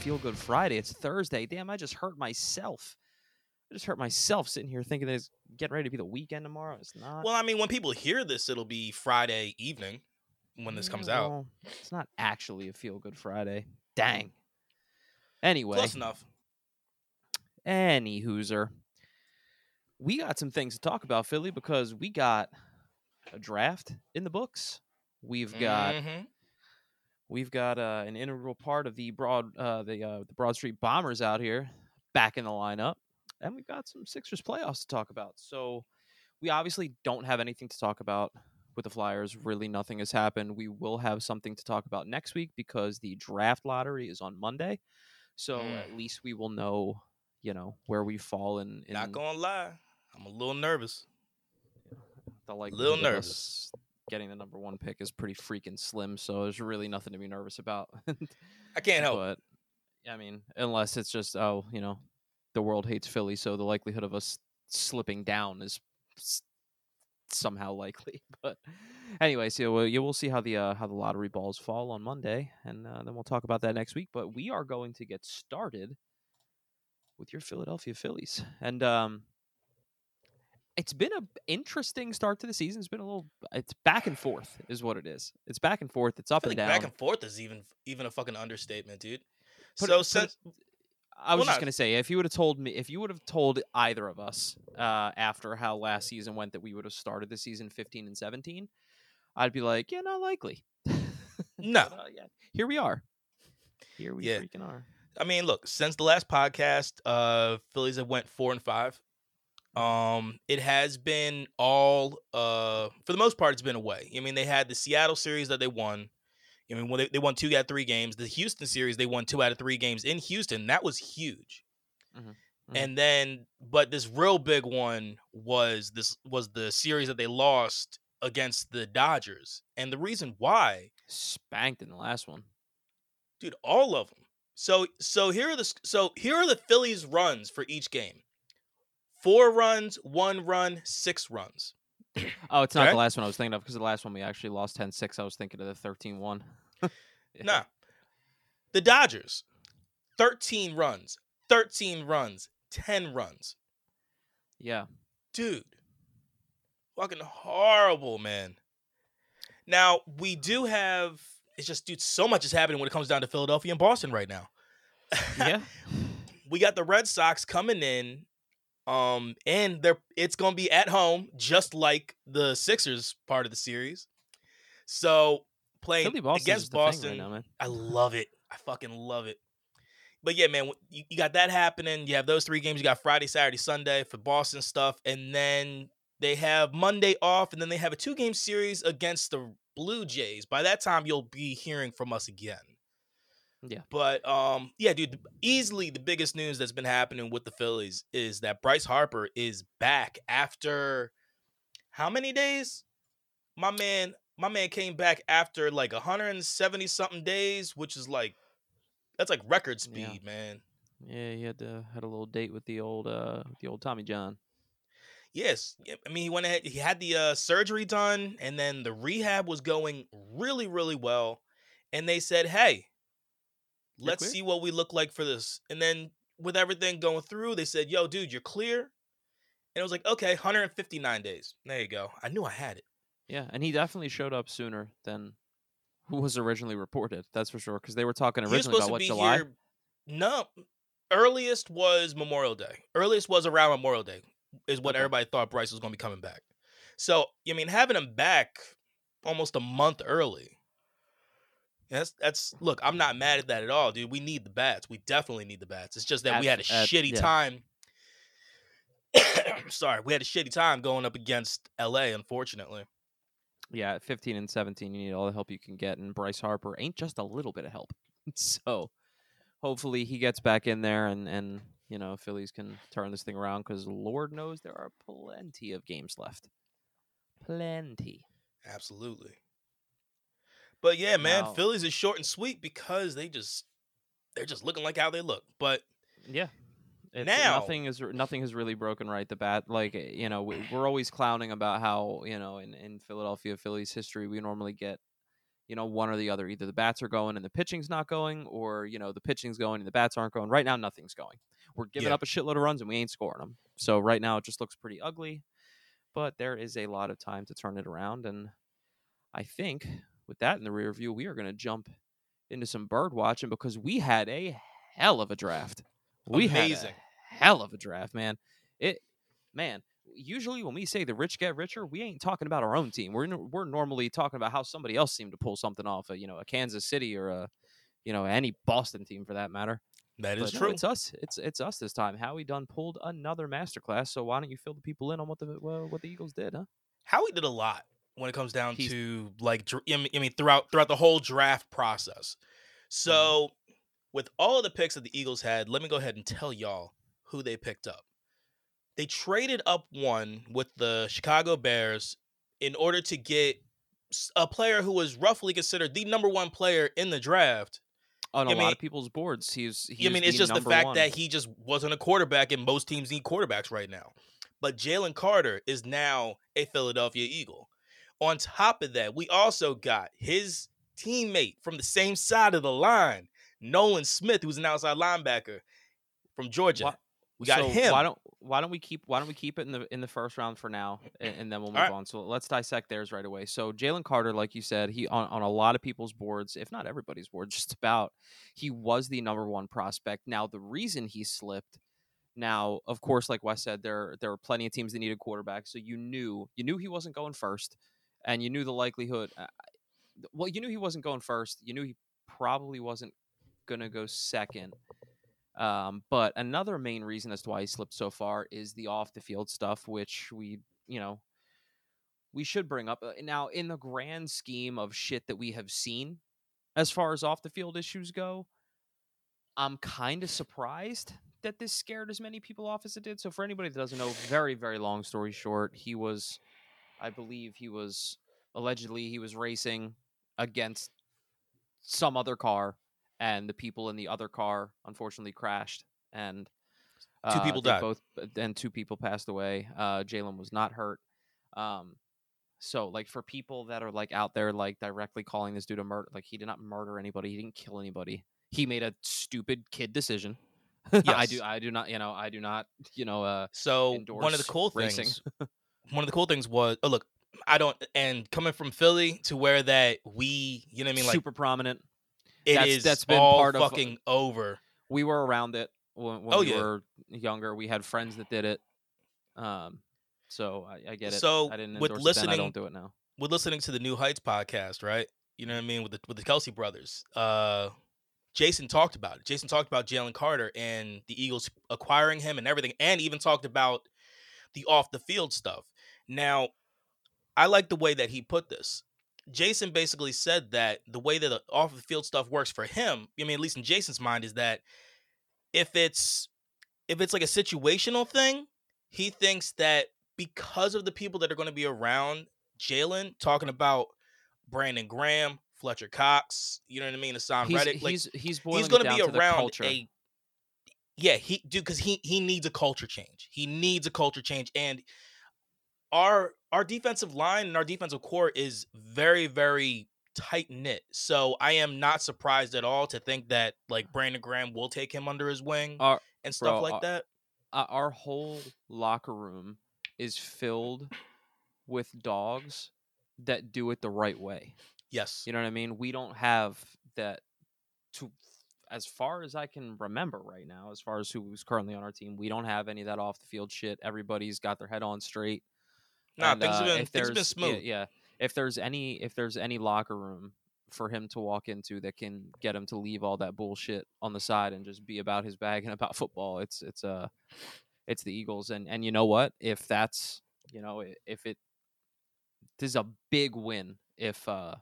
feel good Friday. It's Thursday. Damn, I just hurt myself. I just hurt myself sitting here thinking that it's getting ready to be the weekend tomorrow. It's not. Well, I mean, when people hear this, it'll be Friday evening when this comes out. It's not actually a feel good Friday. Dang. Anyway, Close enough. any hooser. We got some things to talk about, Philly, because we got a draft in the books. We've got Mhm. We've got uh, an integral part of the broad uh, the uh, the Broad Street Bombers out here back in the lineup, and we've got some Sixers playoffs to talk about. So we obviously don't have anything to talk about with the Flyers. Really, nothing has happened. We will have something to talk about next week because the draft lottery is on Monday. So Mm. at least we will know, you know, where we fall in. in Not gonna lie, I'm a little nervous. the like little nervous. Getting the number one pick is pretty freaking slim, so there's really nothing to be nervous about. I can't help. But I mean, unless it's just oh, you know, the world hates Philly, so the likelihood of us slipping down is somehow likely. But anyway, so we'll, you will see how the uh, how the lottery balls fall on Monday, and uh, then we'll talk about that next week. But we are going to get started with your Philadelphia Phillies, and um, it's been a interesting start to the season. It's been a little, it's back and forth, is what it is. It's back and forth. It's up and like down. back and forth is even even a fucking understatement, dude. Put so it- since I was Well, just not- gonna say, if you would have told me, if you would have told either of us uh, after how last season went that we would have started the season fifteen and seventeen, I'd be like, yeah, not likely. no, But, uh, yeah, here we are. Here we Yeah. freaking are. I mean, look, since the last podcast, uh Phillies have went four and five. Um, it has been all uh for the most part, it's been away. I mean, they had the Seattle series that they won. I mean, when they, they won two out of three games. The Houston series, they won two out of three games in Houston. That was huge. Mhm, mhm. And then, but this real big one was this was the series that they lost against the Dodgers. And the reason why Spanked in the last one. dude all of them so so here are the so here are the phillies runs for each game four runs one run six runs Oh, it's not Okay. the last one I was thinking of because the last one we actually lost 10-6. I was thinking of the 13-1. Yeah. nah the dodgers 13 runs 13 runs 10 runs Yeah. dude fucking horrible man now we do have it's just dude so much is happening when it comes down to philadelphia and boston right now Yeah. we got the Red Sox coming in, um, and they're it's gonna be at home, just like the Sixers part of the series. So playing Philly Boston is against Boston, right now, man. I love it. I fucking love it. But yeah, man, you, you got that happening. You have those three games. You got Friday, Saturday, Sunday for Boston stuff, and then they have Monday off, and then they have a two game series against the Blue Jays. By that time, you'll be hearing from us again. Yeah. But um, yeah, dude, easily the biggest news that's been happening with the Phillies is that Bryce Harper is back after how many days? My man, my man came back after like 170 something days, which is like that's like record Yeah. speed, man. Yeah, he had to, had a little date with the old uh the old Tommy John. Yes, I mean he went ahead. He had the uh, surgery done, and then the rehab was going really, really well. And they said, "Hey, let's see what we look like for this." And then with everything going through, they said, "Yo, dude, you're clear." And it was like, "Okay, 159 days." There you go. I knew I had it. Yeah, and he definitely showed up sooner than who was originally reported. That's for sure. Because they were talking originally about what July. here. No, earliest was Memorial Day. Earliest was around Memorial Day, is what Okay. everybody thought Bryce was going to be coming back. So I mean, having him back almost a month early. That's that's look. I'm not mad at that at all, dude. We need the bats. We definitely need the bats. It's just that we had a at- shitty yeah. time. Sorry, we had a shitty time going up against LA. Unfortunately, Yeah, at 15 and 17, you need all the help you can get, and Bryce Harper ain't just a little bit of help. so hopefully he gets back in there, and and you know Phillies can turn this thing around because Lord knows there are plenty of games left. Plenty. absolutely. But yeah, man, Phillies is short and sweet because they just they're just looking like how they look. But Yeah. It's, Now- nothing is nothing has really broken right the bat. Like eh, you know, we, we're always clowning about how you know in in Philadelphia Phillies history we normally get you know, one or the other. Either the bats are going and the pitching's not going, or you know, the pitching's going and the bats aren't going. Right now, nothing's going. We're giving Yeah. up a shitload of runs and we ain't scoring them. So right now, it just looks pretty ugly. But there is a lot of time to turn it around, and I think with that in the rear view, we are going to jump into some bird watching because we had a hell of a draft. We had Amazing. a hell of a draft, man. It, man. Usually, when we say the rich get richer, we ain't talking about our own team. We're we're normally talking about how somebody else seemed to pull something off, a, you know, a Kansas City or a, you know, any Boston team for that matter. That is But no, true. it's us. It's it's us this time. Howie Dunn pulled another masterclass. So why don't you fill the people in on what the well, what the Eagles did, huh? Howie did a lot when it comes down He's- to like I mean, throughout throughout the whole draft process. Mm-hmm. So with all of the picks that the Eagles had, let me go ahead and tell y'all who they picked up. They traded up one with the Chicago Bears in order to get a player who was roughly considered the number one player in the draft. On a I lot of people's boards, he's. he's I mean, it's just the fact one. that he just wasn't a quarterback, and most teams need quarterbacks right now. But Jalen Carter is now a Philadelphia Eagle. On top of that, we also got his teammate from the same side of the line, Nolan Smith, who's an outside linebacker from Georgia. Why- we got so him. Why don't why don't we keep why don't we keep it in the in the first round for now, and, and then we'll move right. on. So let's dissect theirs right away. So Jalen Carter, like you said, he on, on a lot of people's boards, if not everybody's board, just about, he was the number one prospect. Now the reason he slipped. Now, of course, like Wes said, there there were plenty of teams that needed quarterbacks, so you knew you knew he wasn't going first, and you knew the likelihood. Uh, well, you knew he wasn't going first. You knew he probably wasn't gonna go second. Um, but another main reason as to why he slipped so far is the off the field stuff, which we, you know, we should bring up. Uh, Now, in the grand scheme of shit that we have seen as far as off the field issues go, I'm kind of surprised that this scared as many people off as it did. So, for anybody that doesn't know, very, very long story short, he was, I believe he was allegedly he was racing against some other car and the people in the other car unfortunately crashed and Two uh, people died. both and two people passed away uh jalen was not hurt um so like for people that are like out there like directly calling this dude a murder like he did not murder anybody he didn't kill anybody he made a stupid kid decision i do i do not you know i do not you know uh so one of the cool racing. things, one of the cool things was, oh look, I don't, and coming from Philly to where that we, you know what I mean, like super prominent it that's- is that's been all part of- fucking over. we were around it when, when Oh, we yeah. were younger. We had friends that did it. Um, so I, I get it. So, I didn't with endorse it then, I listening- don't do it now. with listening to the New Heights podcast, right? You know what I mean with the with the Kelce brothers. Uh, Jason talked about it. Jason talked about Jalen Carter and the Eagles acquiring him and everything, and even talked about the off the field stuff. Now, I like the way that he put this. Jason basically said that the way that the off the field stuff works for him, I mean, at least in Jason's mind, is that if it's if it's like a situational thing, he thinks that because of the people that are going to be around Jalen, talking about Brandon Graham, Fletcher Cox, you know what I mean, He's Reddick, like he's he's he's going to be around a yeah he dude because he he needs a culture change he needs a culture change and our our defensive line and our defensive core is very very tight knit so i am not surprised at all to think that like brandon graham will take him under his wing Our- and stuff bro, like uh, that uh, our whole locker room is filled with dogs that do it the right way. yes You know what I mean? We don't have that to as far as I can remember right now, as far as who's currently on our team, we don't have any of that off the field shit. Everybody's got their head on straight. Nah And, things have uh, been if things have been yeah, smooth Yeah, If there's any if there's any locker room for him to walk into that can get him to leave all that bullshit on the side and just be about his bag and about football, it's it's uh it's the Eagles. And and you know what? If that's you know if it this is a big win if uh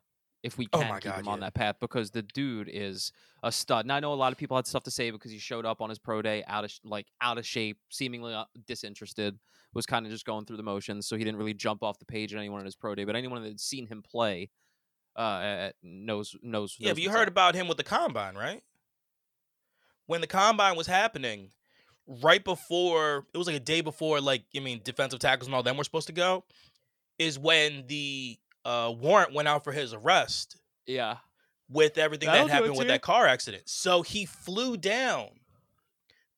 if we Oh can my keep God, him on that path because the dude is a stud. And I know a lot of people had stuff to say because he showed up on his pro day out of like out of shape, seemingly uh, disinterested, was kind of just going through the motions, so he didn't really jump off the page at anyone on his pro day. But anyone that had seen him play uh, uh, knows knows. yeah knows but you heard up. about him with the combine right when the combine was happening right before it was like a day before like i mean defensive tackles and all them were supposed to go is when the uh, warrant went out for his arrest Yeah. with everything That'll that happened with that car accident. So he flew down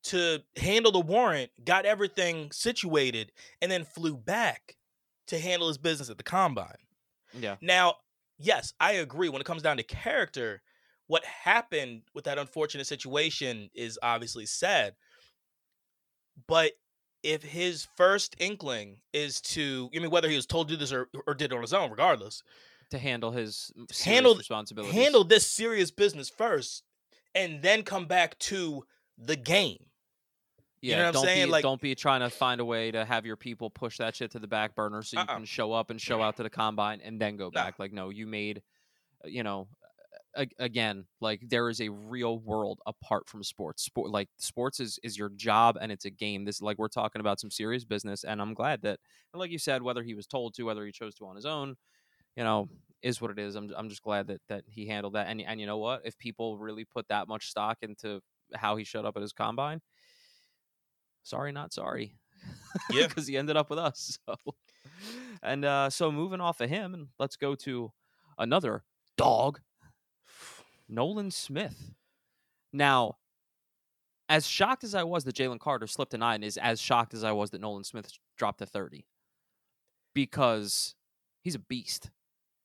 to handle the warrant, got everything situated, and then flew back to handle his business at the combine. Yeah. Now, yes, I agree. When it comes down to character, what happened with that unfortunate situation is obviously sad. But if his first inkling is to, I mean, whether he was told to do this or, or did it on his own, regardless, To handle his Handle- responsibilities. handle this serious business first and then come back to the game. Yeah, know what I'm don't saying? be Like- don't be trying to find a way to have your people push that shit to the back burner so you Uh-uh. can show up and show out to the combine and then go Nah. back. Like, no, you made, uh, you know, a- again, like there is a real world apart from sports. Sport, like sports is is your job and it's a game. This like we're talking about some serious business, and I'm glad that, and like you said, whether he was told to, whether he chose to on his own, you know, is what it is. I'm I'm just glad that that he handled that. And and you know what? If people really put that much stock into how he showed up at his combine, sorry, not sorry. Yeah. because he ended up with us. So, and uh, so moving off of him, and let's go to another dog, Nolan Smith. Now, as shocked as I was that Jalen Carter slipped to nine, is as shocked as I was that Nolan Smith dropped to thirty, because he's a beast.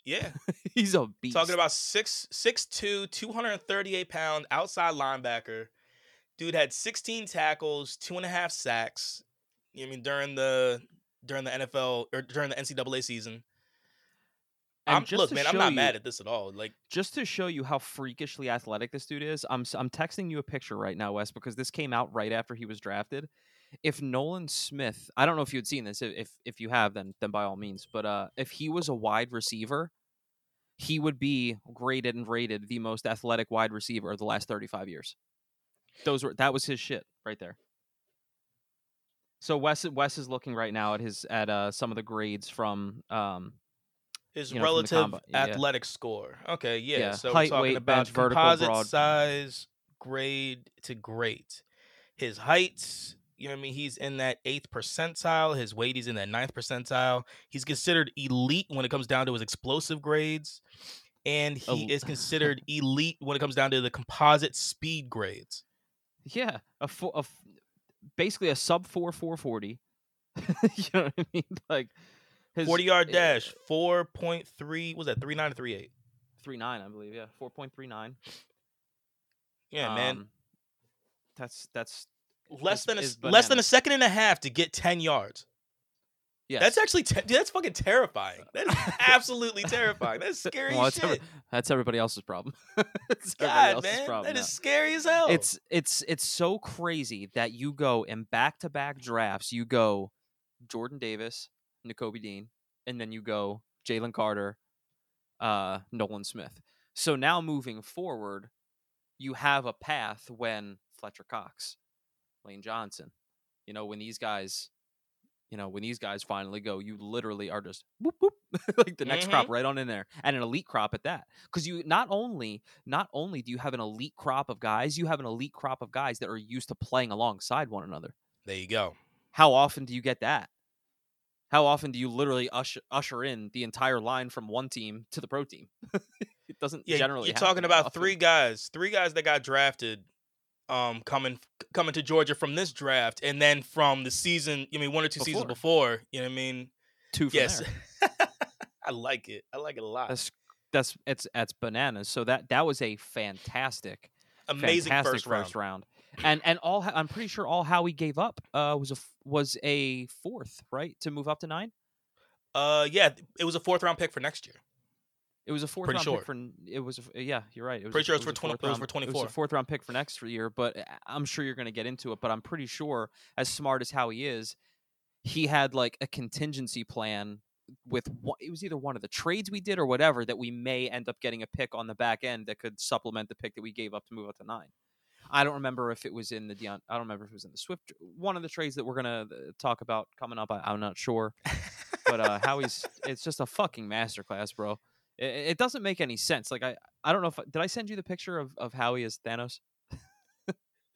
Yeah. he's a beast. Talking about six six two, 238 pound outside linebacker. Dude had 16 tackles, two and a half sacks. You know what I mean during the during the NFL or during the NCAA season. And I'm, just look, man, I'm not you- mad at this at all. Like, just to show you how freakishly athletic this dude is, I'm I'm texting you a picture right now, Wes, because this came out right after he was drafted. If Nolan Smith, I don't know if you had seen this. If if, if you have, then then by all means. But uh, if he was a wide receiver, he would be graded and rated the most athletic wide receiver of the last 35 years. Those were that was his shit right there. So Wes Wes is looking right now at his at uh some of the grades from um his You know, relative combi- yeah. athletic score. Okay, yeah. Yeah, So height, we're talking weight, about bench, composite broad. size, grade to great. His heights, you know what I mean? He's in that eighth percentile. His weight, he's in that ninth percentile. He's considered elite when it comes down to his explosive grades. And he El- is considered elite when it comes down to the composite speed grades. Yeah, a, fo- a basically a sub four four forty. you know what I mean? Like his 40 yard eh, dash, 4.3, was that three nine or three eight? three nine, I believe. Yeah, four point three nine. Yeah, man. Um, That's that's Less is- than a, less than a second and a half to get 10 yards. Yeah. That's actually te- dude, that's fucking terrifying. That is absolutely terrifying. That's scary well, that's, every- shit. that's everybody else's problem. It's God, else's man, problem that is scary as hell. It's it's it's so crazy that you go in back to back drafts. You go Jordan Davis, Nakobe Dean, and then you go Jalen Carter, uh, Nolan Smith. So now moving forward, you have a path when Fletcher Cox, Lane Johnson, you know, when these guys, you know, when these guys finally go, you literally are just whoop whoop like the next crop mm-hmm. right on in there, and an elite crop at that. Because you not only not only do you have an elite crop of guys, you have an elite crop of guys that are used to playing alongside one another. there you go. How often do you get that? How often do you literally usher, usher in the entire line from one team to the pro team? it doesn't Yeah, generally. you're talking about often. three guys, three guys that got drafted, um, coming coming to Georgia from this draft, and then from the season. I mean, one or two seasons Before. before. You know what I mean? two from yes. I like it. I like it a lot. That's that's it's it's bananas. So that that was a fantastic, Amazing fantastic first round. round. And and all I'm pretty sure all Howie gave up uh, was a was a fourth right to move up to nine. Uh, yeah, it was a fourth round pick for next year. It was a fourth Pretty round pick for it was a f- yeah you're right. It was Pretty a- sure it's was for 20 fourth it was for round- It was 24. a fourth round pick for next year, but I'm sure you're going to get into it. But I'm pretty sure, as smart as Howie is, he had like a contingency plan with one, it was either one of the trades we did or whatever that we may end up getting a pick on the back end that could supplement the pick that we gave up to move up to nine. I don't remember if it was in the Deon. I don't remember if it was in the Swift. One of the trades that we're gonna uh, talk about coming up. I, I'm not sure, but uh, Howie's it's just a fucking masterclass, bro. It, it doesn't make any sense. Like I, I don't know if did I send you the picture of of Howie as Thanos.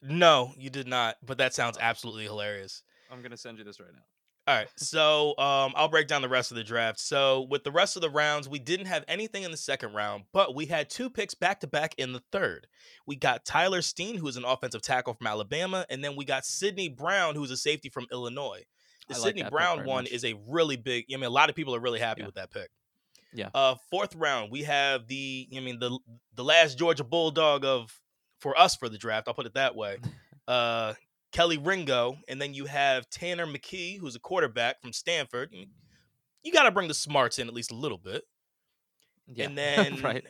No, you did not. But that sounds absolutely hilarious. I'm gonna send you this right now. All right, so um, I'll break down the rest of the draft. So with the rest of the rounds, we didn't have anything in the second round, but we had two picks back to back in the third. We got Tyler Steen, who is an offensive tackle from Alabama, and then we got Sydney Brown, who's a safety from Illinois. The like Sydney Brown one much. is a really big. I mean, a lot of people are really happy Yeah. with that pick. Yeah. Uh, fourth round, we have the. I mean, the the last Georgia Bulldog of for us for the draft. I'll put it that way. Uh, Kelee Ringo, and then you have Tanner McKee, who's a quarterback from Stanford. You- got to bring the smarts in at least a little bit, Yeah. and then right.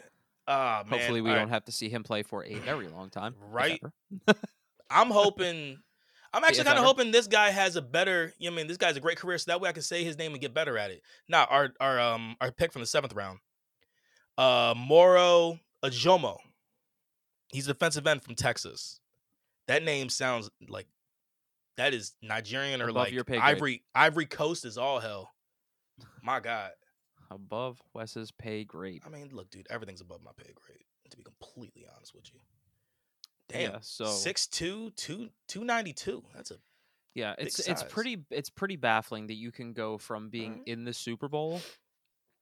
Ah, man. Hopefully, we all don't right. have to see him play for a very long time. Right. I'm hoping. I'm actually kind of hoping this guy has a better. You know, I mean, this guy's a great career, so that way I can say his name and get better at it. Now, our our um our pick from the seventh round, uh, Moro Ojomo. He's a defensive end from Texas. That name sounds like that is Nigerian or Above like your pay grade. Ivory Ivory Coast is all hell. My God. Above Wes's pay grade. I mean, look, dude, everything's above my pay grade. To be completely honest with you. Damn. Yeah, so- six two two two ninety two. That's a Yeah, it's it's pretty it's pretty baffling that you can go from being Mhm. in the Super Bowl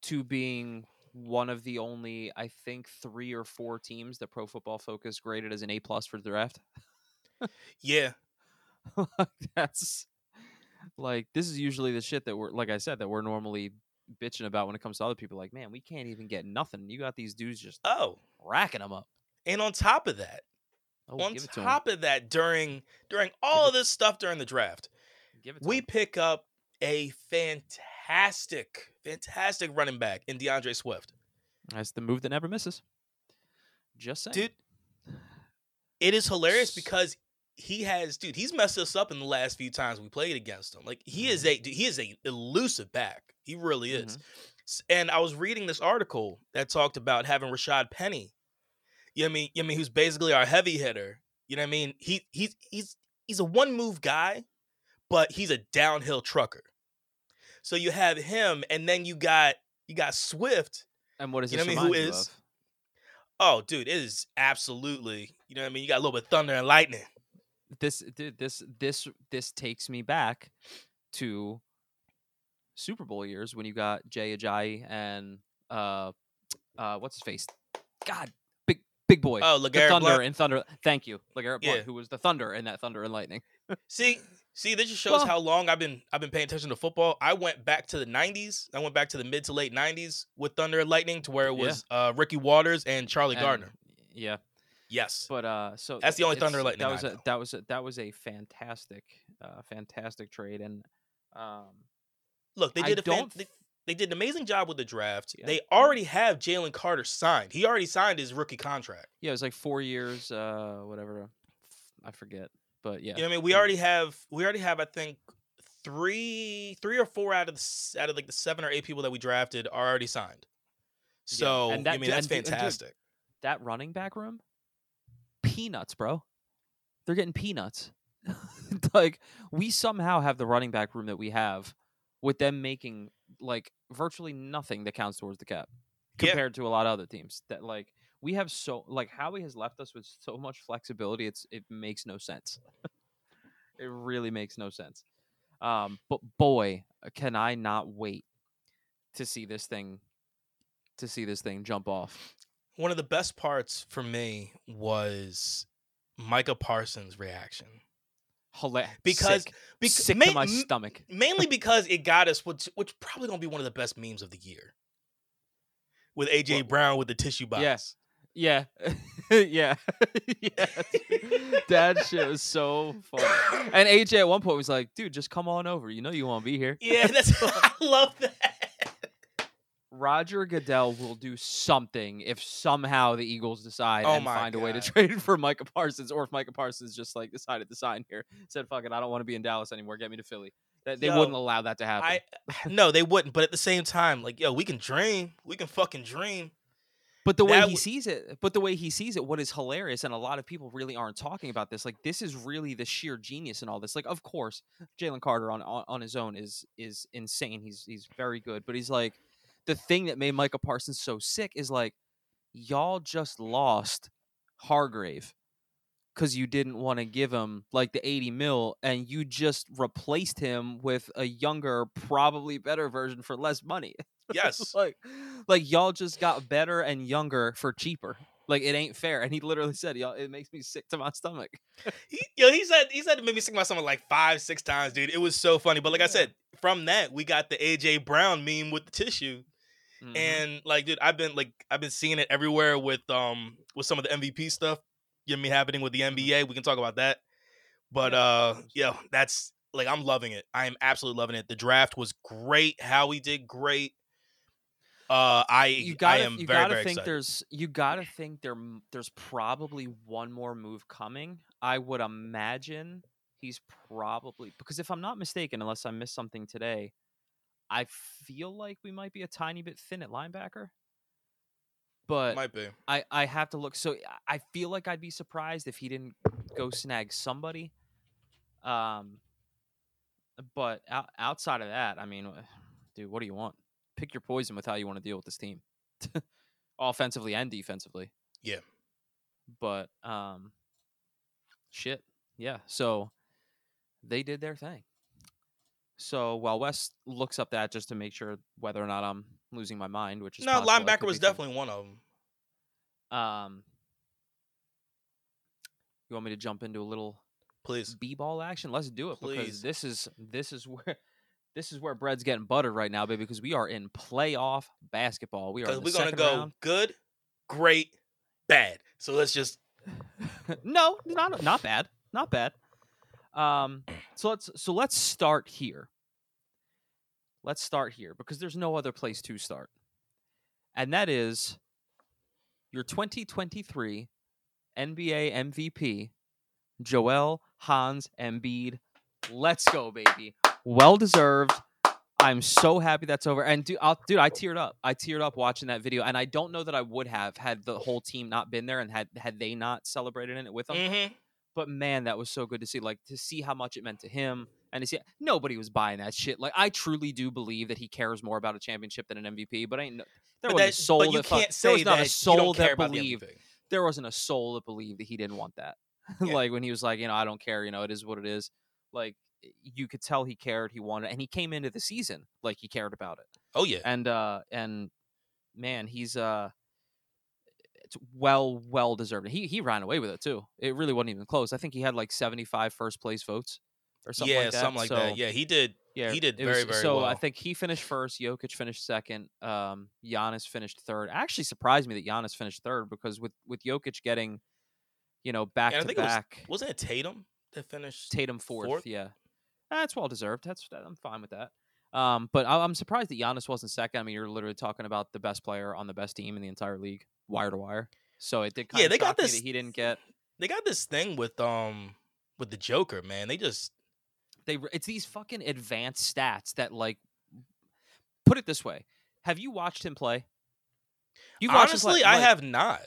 to being one of the only I think three or four teams that Pro Football Focus graded as an A plus for the draft. yeah. That's like this is usually the shit that we're like I said that we're normally bitching about when it comes to other people. Like, man, we can't even get nothing. You got these dudes just Oh, racking them up. and on top of that, Oh, on give it to 'em. top of that, during during all of this stuff during the draft, Give it to we 'em. pick up a fantastic, fantastic running back in D'Andre Swift. That's the move that never misses. Just saying. Dude, it is hilarious because he has, dude, he's messed us up in the last few times we played against him. Like he is a, dude, he is a elusive back. He really is. Mhm. And I was reading this article that talked about having Rashaad Penny. You know what I mean? You know I mean who's basically our heavy hitter. You know what I mean? He he's he's he's a one move guy, but he's a downhill trucker. So you have him, and then you got you got Swift. And what does You know what I mean? Who is- of? Oh, dude, it is absolutely. You know what I mean? You got a little bit of thunder and lightning. this dude, this this this takes me back to Super Bowl years when you got Jay Ajayi and uh uh what's his face? God, big boy. Oh, LeGarrette Thunder Blount. and Thunder. Thank you, Legarrette Yeah. who was the Thunder in that Thunder and Lightning. See, see, this just shows Well- how long I've been I've been paying attention to football. I went back to the '90s. I went back to the mid to late '90s with Thunder and Lightning to where it Yeah. was uh, Ricky Watters and Charlie And- Gardner. Yeah, Yes, but uh, so That's the only Thunder and Lightning That I was a that was a, that was a fantastic, uh, fantastic trade, and um, look, they did a fan, they, they did an amazing job with the draft. Yeah. They already have Jalen Carter signed. He already signed his rookie contract. yeah, it was like four years, uh, whatever, I forget, but yeah, You know what I mean? We already have we already have I think three three or four out of the out of like the seven or eight people that we drafted are already signed. Yeah, So and that- I mean that's and- and dude, fantastic. that running back room, peanuts, bro. They're getting peanuts. like we somehow have the running back room that we have, with them making like virtually nothing that counts towards the cap Yeah. compared to a lot of other teams. That like we have so like Howie has left us with so much flexibility. It's it makes no sense. it really makes no sense. Um, but boy, can I not wait to see this thing to see this thing jump off. One of the best parts for me was Micah Parsons' reaction. Hilarious. Because- sick, Bec- sick ma- to my stomach. mainly because it got us which which probably gonna be one of the best memes of the year. With AJ What- Brown with the tissue box. Yes. Yeah, yeah, yeah. That shit was so funny. And AJ at one point was like, "Dude, just come on over. You know you want to be here." Yeah, that's I love that. Roger Goodell will do something if somehow the Eagles decide Oh and find a way to trade for Micah Parsons, or if Micah Parsons just like decided to sign here, said, "Fuck it, I don't want to be in Dallas anymore. Get me to Philly." That they Yo, wouldn't allow that to happen. I no, they wouldn't. But at the same time, like, yo, we can dream. We can fucking dream. But the way That he w- sees it, but the way he sees it, what is hilarious, and a lot of people really aren't talking about this. Like this is really the sheer genius in all this. Like, of course, Jalen Carter on, on on his own is is insane. He's he's very good, but he's like the thing that made Michael Parsons so sick is like y'all just lost Hargrave. because you didn't want to give him like the 80 mil and you just replaced him with a younger, probably better version for less money. Yes. like, like y'all just got better and younger for cheaper. Like it ain't fair. And he literally said, "Y'all, it makes me sick to my stomach." He, yo, he said he said it made me sick to my stomach like five, six times, dude. It was so funny. But like I said, from that we got the AJ Brown meme with the tissue. Mhm. And like, dude, I've been like I've been seeing it everywhere with um with some of the MVP stuff. You know me happening with the NBA. We can talk about that. But Yeah. uh yeah, that's like I'm loving it. I am absolutely loving it. The draft was great. Howie did great. Uh I you I gotta, am you very, gotta very think excited. there's you gotta think there there's probably one more move coming. I would imagine he's probably because if I'm not mistaken, unless I missed something today, I feel like we might be a tiny bit thin at linebacker. But Might be. I I have to look. So I- feel like I'd be surprised if he didn't go snag somebody. Um, but out, outside of that, I mean, dude, what do you want? Pick your poison with how you want to deal with this team, offensively and defensively. Yeah. But um, shit, yeah. So they did their thing. So while Wes looks up that just to make sure whether or not I'm losing my mind, which is No, possible, linebacker was definitely one of them. Um, you want me to jump into a little Please. b-ball action? Let's do it because Please. this is this is where this is where bread's getting buttered right now, baby. Because we are in playoff basketball. We are. Because we're gonna go round. good, great, bad. So let's just no, not not bad, not bad. Um, so let's so let's start here. Let's start here because there's no other place to start, and that is your 2023 NBA MVP, Joel Hans Embiid. Let's go, baby! Well deserved. I'm so happy that's over. And dude, I'll, dude, I teared up. I teared up watching that video, and I don't know that I would have had the whole team not been there and had had they not celebrated in it with them Mhm. But man, that was so good to see. Like to see how much it meant to him, and to see nobody was buying that shit. Like I truly do believe that he cares more about a championship than an MVP. But ain't no, there But, wasn't that, a soul that fu- can't there say was not a soul that about the believed there wasn't a soul that believed that he didn't want that. Yeah. like when he was like, you know, I don't care. You know, it is what it is. Like you could tell he cared. He wanted, and he came into the season like he cared about it Oh yeah. and uh and man he's uh it's well well deserved he he ran away with it too it really wasn't even close i think he had like 75 first place votes or something yeah, like that Yeah, something like so, that. Yeah, he did. yeah he did very, was- very so i think he finished first Jokic finished second um Giannis finished third actually surprised me that Giannis finished third because with with Jokic getting you know back to think was- back Wasn't it Tatum that finished? Tatum fourth, fourth? yeah. That's well deserved. That's I'm fine with that. Um, but I, I'm surprised that Giannis wasn't second. I mean, you're literally talking about the best player on the best team in the entire league, wire to wire. So it did kind Yeah, of they got this- that he didn't get. They got this thing with um with the Joker, man. They just They it's these fucking advanced stats that like. Put it this way: Have you watched him play? You've watched him play- honestly, I like, have not.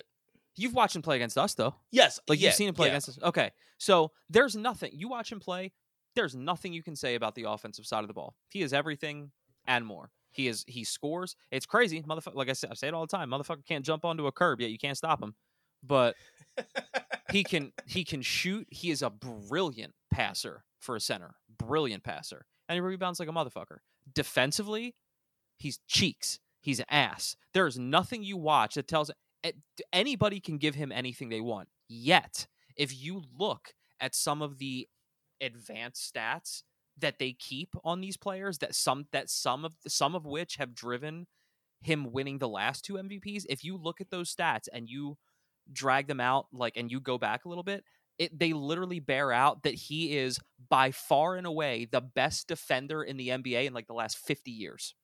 You've watched him play against us, though. Yes, Like yeah, you've seen him play yeah. against us. Okay, so there's nothing. You watch him play. There's nothing you can say about the offensive side of the ball. He is everything and more. He is. He scores. It's crazy, motherfucker. Like I said, I say it all the time. Motherfucker can't jump onto a curb yet. You can't stop him. But he can. He can shoot. He is a brilliant passer for a center. Brilliant passer, and he rebounds like a motherfucker. Defensively, he's cheeks. He's an ass. There is nothing you watch that tells anybody can give him anything they want. Yet, if you look at some of the advanced stats that they keep on these players, that some that some of some of which have driven him winning the last two MVPs, if you look at those stats and you drag them out like and you go back a little bit, it they literally bear out that he is by far and away the best defender in the NBA in like the last 50 years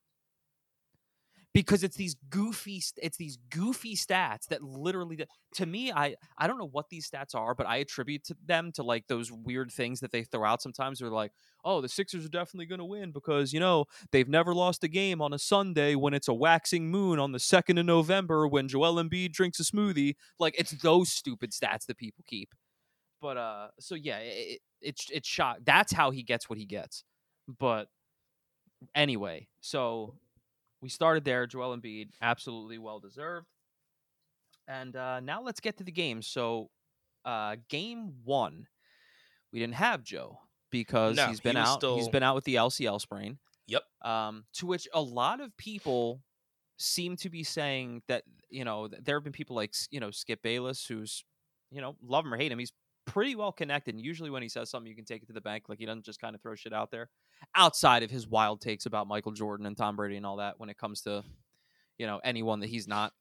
because it's these goofy it's these goofy stats that literally to me i i don't know what these stats are but i attribute to them to like those weird things that they throw out sometimes. They're like oh the sixers are definitely going to win because you know they've never lost a game on a sunday when it's a waxing moon on the 2nd of november when joel embiid drinks a smoothie. Like it's those stupid stats that people keep. But uh so yeah it, it, it's it's shot that's how he gets what he gets. But anyway so we started there. Joel Embiid, absolutely well deserved. And uh, now let's get to the game. So, uh, game one, we didn't have Joe because No, he's he been was out. He's still- been out with the LCL sprain. Yep. Um, to which a lot of people seem to be saying that you know there have been people like you know Skip Bayless, who's you know love him or hate him, he's pretty well connected. And usually when he says something, you can take it to the bank. Like he doesn't just kind of throw shit out there. Outside of his wild takes about Michael Jordan and Tom Brady and all that, when it comes to you know anyone that he's not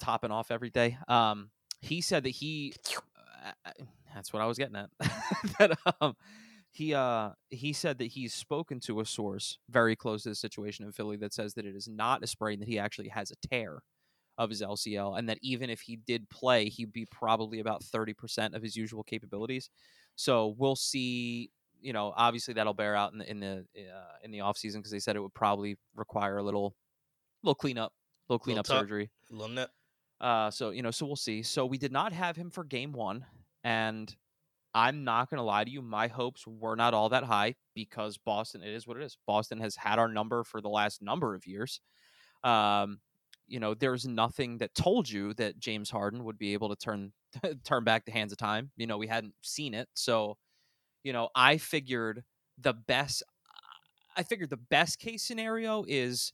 topping off every day. Um, he said that he. Uh, that's what I was getting at. that um, he uh he said that he's spoken to a source very close to the situation in Philly that says that it is not a sprain that he actually has a tear of his LCL and that even if he did play he'd be probably about 30% of his usual capabilities. So we'll see, you know, obviously that'll bear out in the in the uh, in the offseason because they said it would probably require a little little cleanup, little cleanup tuck. surgery. Little nip. Uh, so you know, so we'll see. So we did not have him for game one, and I'm not gonna lie to you, my hopes were not all that high because Boston. It is what it is. Boston has had our number for the last number of years. Um, you know, there's nothing that told you that James Harden would be able to turn turn back the hands of time. You know, we hadn't seen it, so you know, I figured the best. I figured the best case scenario is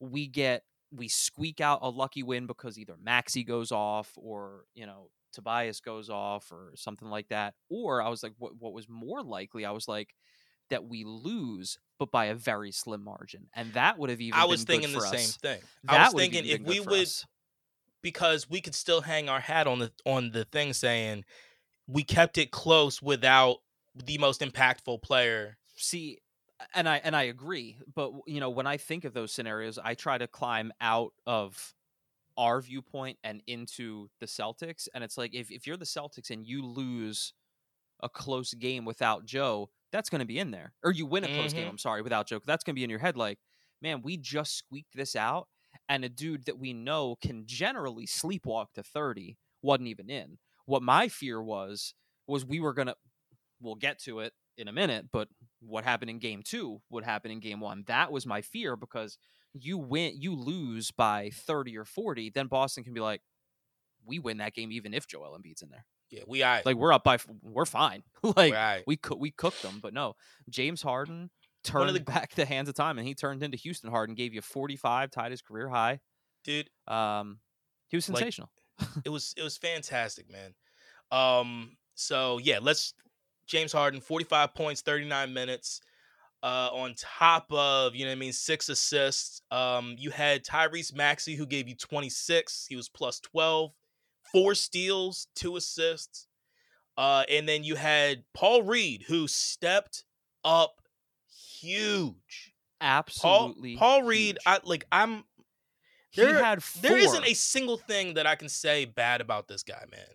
we get we squeak out a lucky win because either Maxey goes off or you know Tobias goes off or something like that. Or I was like, what what was more likely? I was like that we lose, but by a very slim margin, and that would have even. I was thinking the for same thing. That I was thinking if we would us. because we could still hang our hat on the on the thing saying we kept it close without the most impactful player. see and i and i agree but you know when i think of those scenarios i try to climb out of our viewpoint and into the celtics and it's like if, if you're the celtics and you lose a close game without joe that's going to be in there or you win a close game mm-hmm. i'm sorry without joe that's going to be in your head like man we just squeaked this out and a dude that we know can generally sleepwalk to 30 wasn't even in what my fear was was we were going to we'll get to it in a minute, but what happened in game two would happen in game one. That was my fear because you win, you lose by 30 or 40, then Boston can be like, we win that game even if Joel Embiid's in there. Yeah, we right. Like we're up by, we're fine. like we right. we cook, we cooked them, but no, James Harden turned the- back the hands of time and he turned into Houston Harden, gave you 45, tied his career high. dude. Um, he was Like, sensational. It was it was fantastic, man. Um, so yeah, let's James Harden, 45 points, 39 minutes. Uh, on top of, you know what I mean, six assists. Um, you had Tyrese Maxey who gave you 26. He was plus 12, four steals, two assists. Uh, and then you had Paul Reed who stepped up huge. Absolutely. Paul Reed, huge. I like I'm he had four. there isn't a single thing that I can say bad about this guy, man.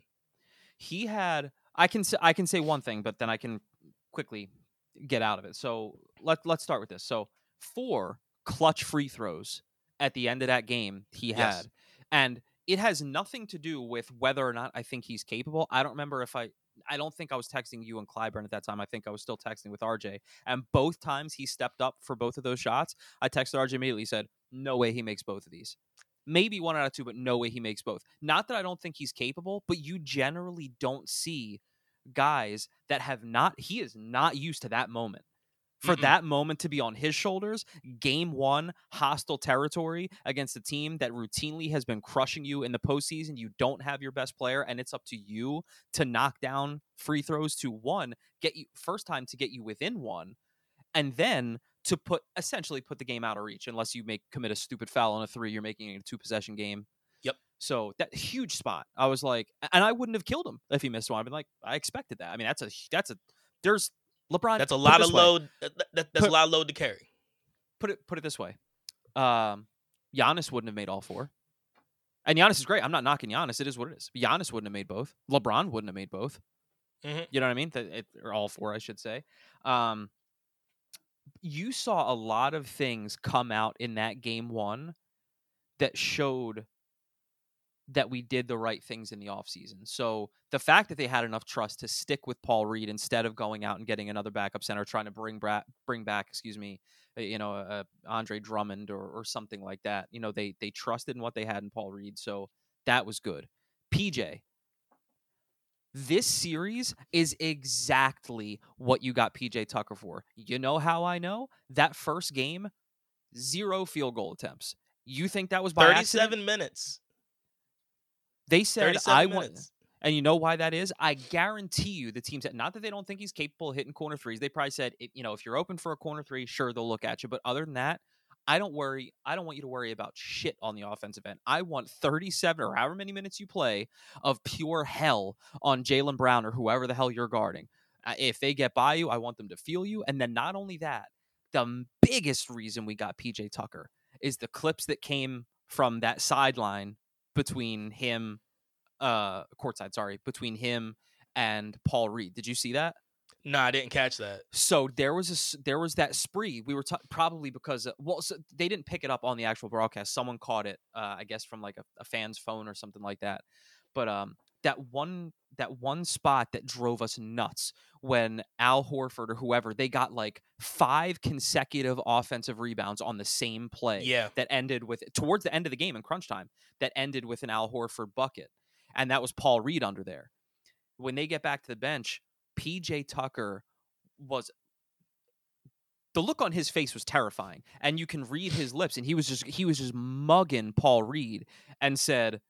he had I can say I can say one thing, but then I can quickly get out of it. So let let's start with this. So four clutch free throws at the end of that game he Yes. had, and it has nothing to do with whether or not I think he's capable. I don't remember if I. I don't think I was texting you and Clyburn at that time. I think I was still texting with RJ. And both times he stepped up for both of those shots, I texted RJ immediately said, No way he makes both of these maybe one out of two, but no way he makes both. Not that I don't think he's capable, but you generally don't see guys that have not, he is not used to that moment. For Mm-mm. that moment to be on his shoulders, game one, hostile territory against a team that routinely has been crushing you in the postseason. You don't have your best player, and it's up to you to knock down free throws to one, get you first time to get you within one, and then to put essentially put the game out of reach unless you make commit a stupid foul on a three you're making it a two possession game Yep. so that huge spot i was like and i wouldn't have killed him if he missed one i'd been like i expected that i mean that's a that's a there's lebron That's a lot of way, load. That, that- that's Put- a lot of load to carry. put it put it this way. Um Giannis wouldn't have made all four. And Giannis is great. I'm not knocking Giannis. It is what it is. Giannis wouldn't have made both. Lebron wouldn't have made both. Mhm. you know what i mean? It, or all four i should say. Um you saw a lot of things come out in that game one that showed that we did the right things in the offseason. So the fact that they had enough trust to stick with Paul Reed instead of going out and getting another backup center, trying to bring back bring back, excuse me, uh, you know, uh, Andre Drummond or, or something like that. You know, they they trusted in what they had in Paul Reed, so that was good. PJ, This series is exactly what you got PJ Tucker for. You know how I know? That first game, zero field goal attempts. You think that was by accident? 37 minutes. They said 37 I want. And you know why that is? I guarantee you the team said not that they don't think he's capable of hitting corner threes. They probably said, you know, if you're open for a corner three, sure they'll look at you. But other than that, I don't worry. I don't want you to worry about shit on the offensive end. I want 37 or however many minutes you play of pure hell on Jaylen Brown or whoever the hell you're guarding. Uh, if they get by you, I want them to feel you. And then not only that, the biggest reason we got PJ Tucker is the clips that came from that sideline between him uh courtside, sorry, between him and Paul Reed. Did you see that? No, I didn't catch that. So there was a there was that spree. We were t- probably because uh, well so they didn't pick it up on the actual broadcast. Someone caught it, uh, I guess from like a, a fan's phone or something like that. But um, that one that one spot that drove us nuts when Al Horford or whoever they got like five consecutive offensive rebounds on the same play Yeah. that ended with towards the end of the game in crunch time that ended with an Al Horford bucket, and that was Paul Reed under there. When they get back to the bench, PJ Tucker was the look on his face was terrifying, and you can read his lips, and he was just he was just mugging Paul Reed and said,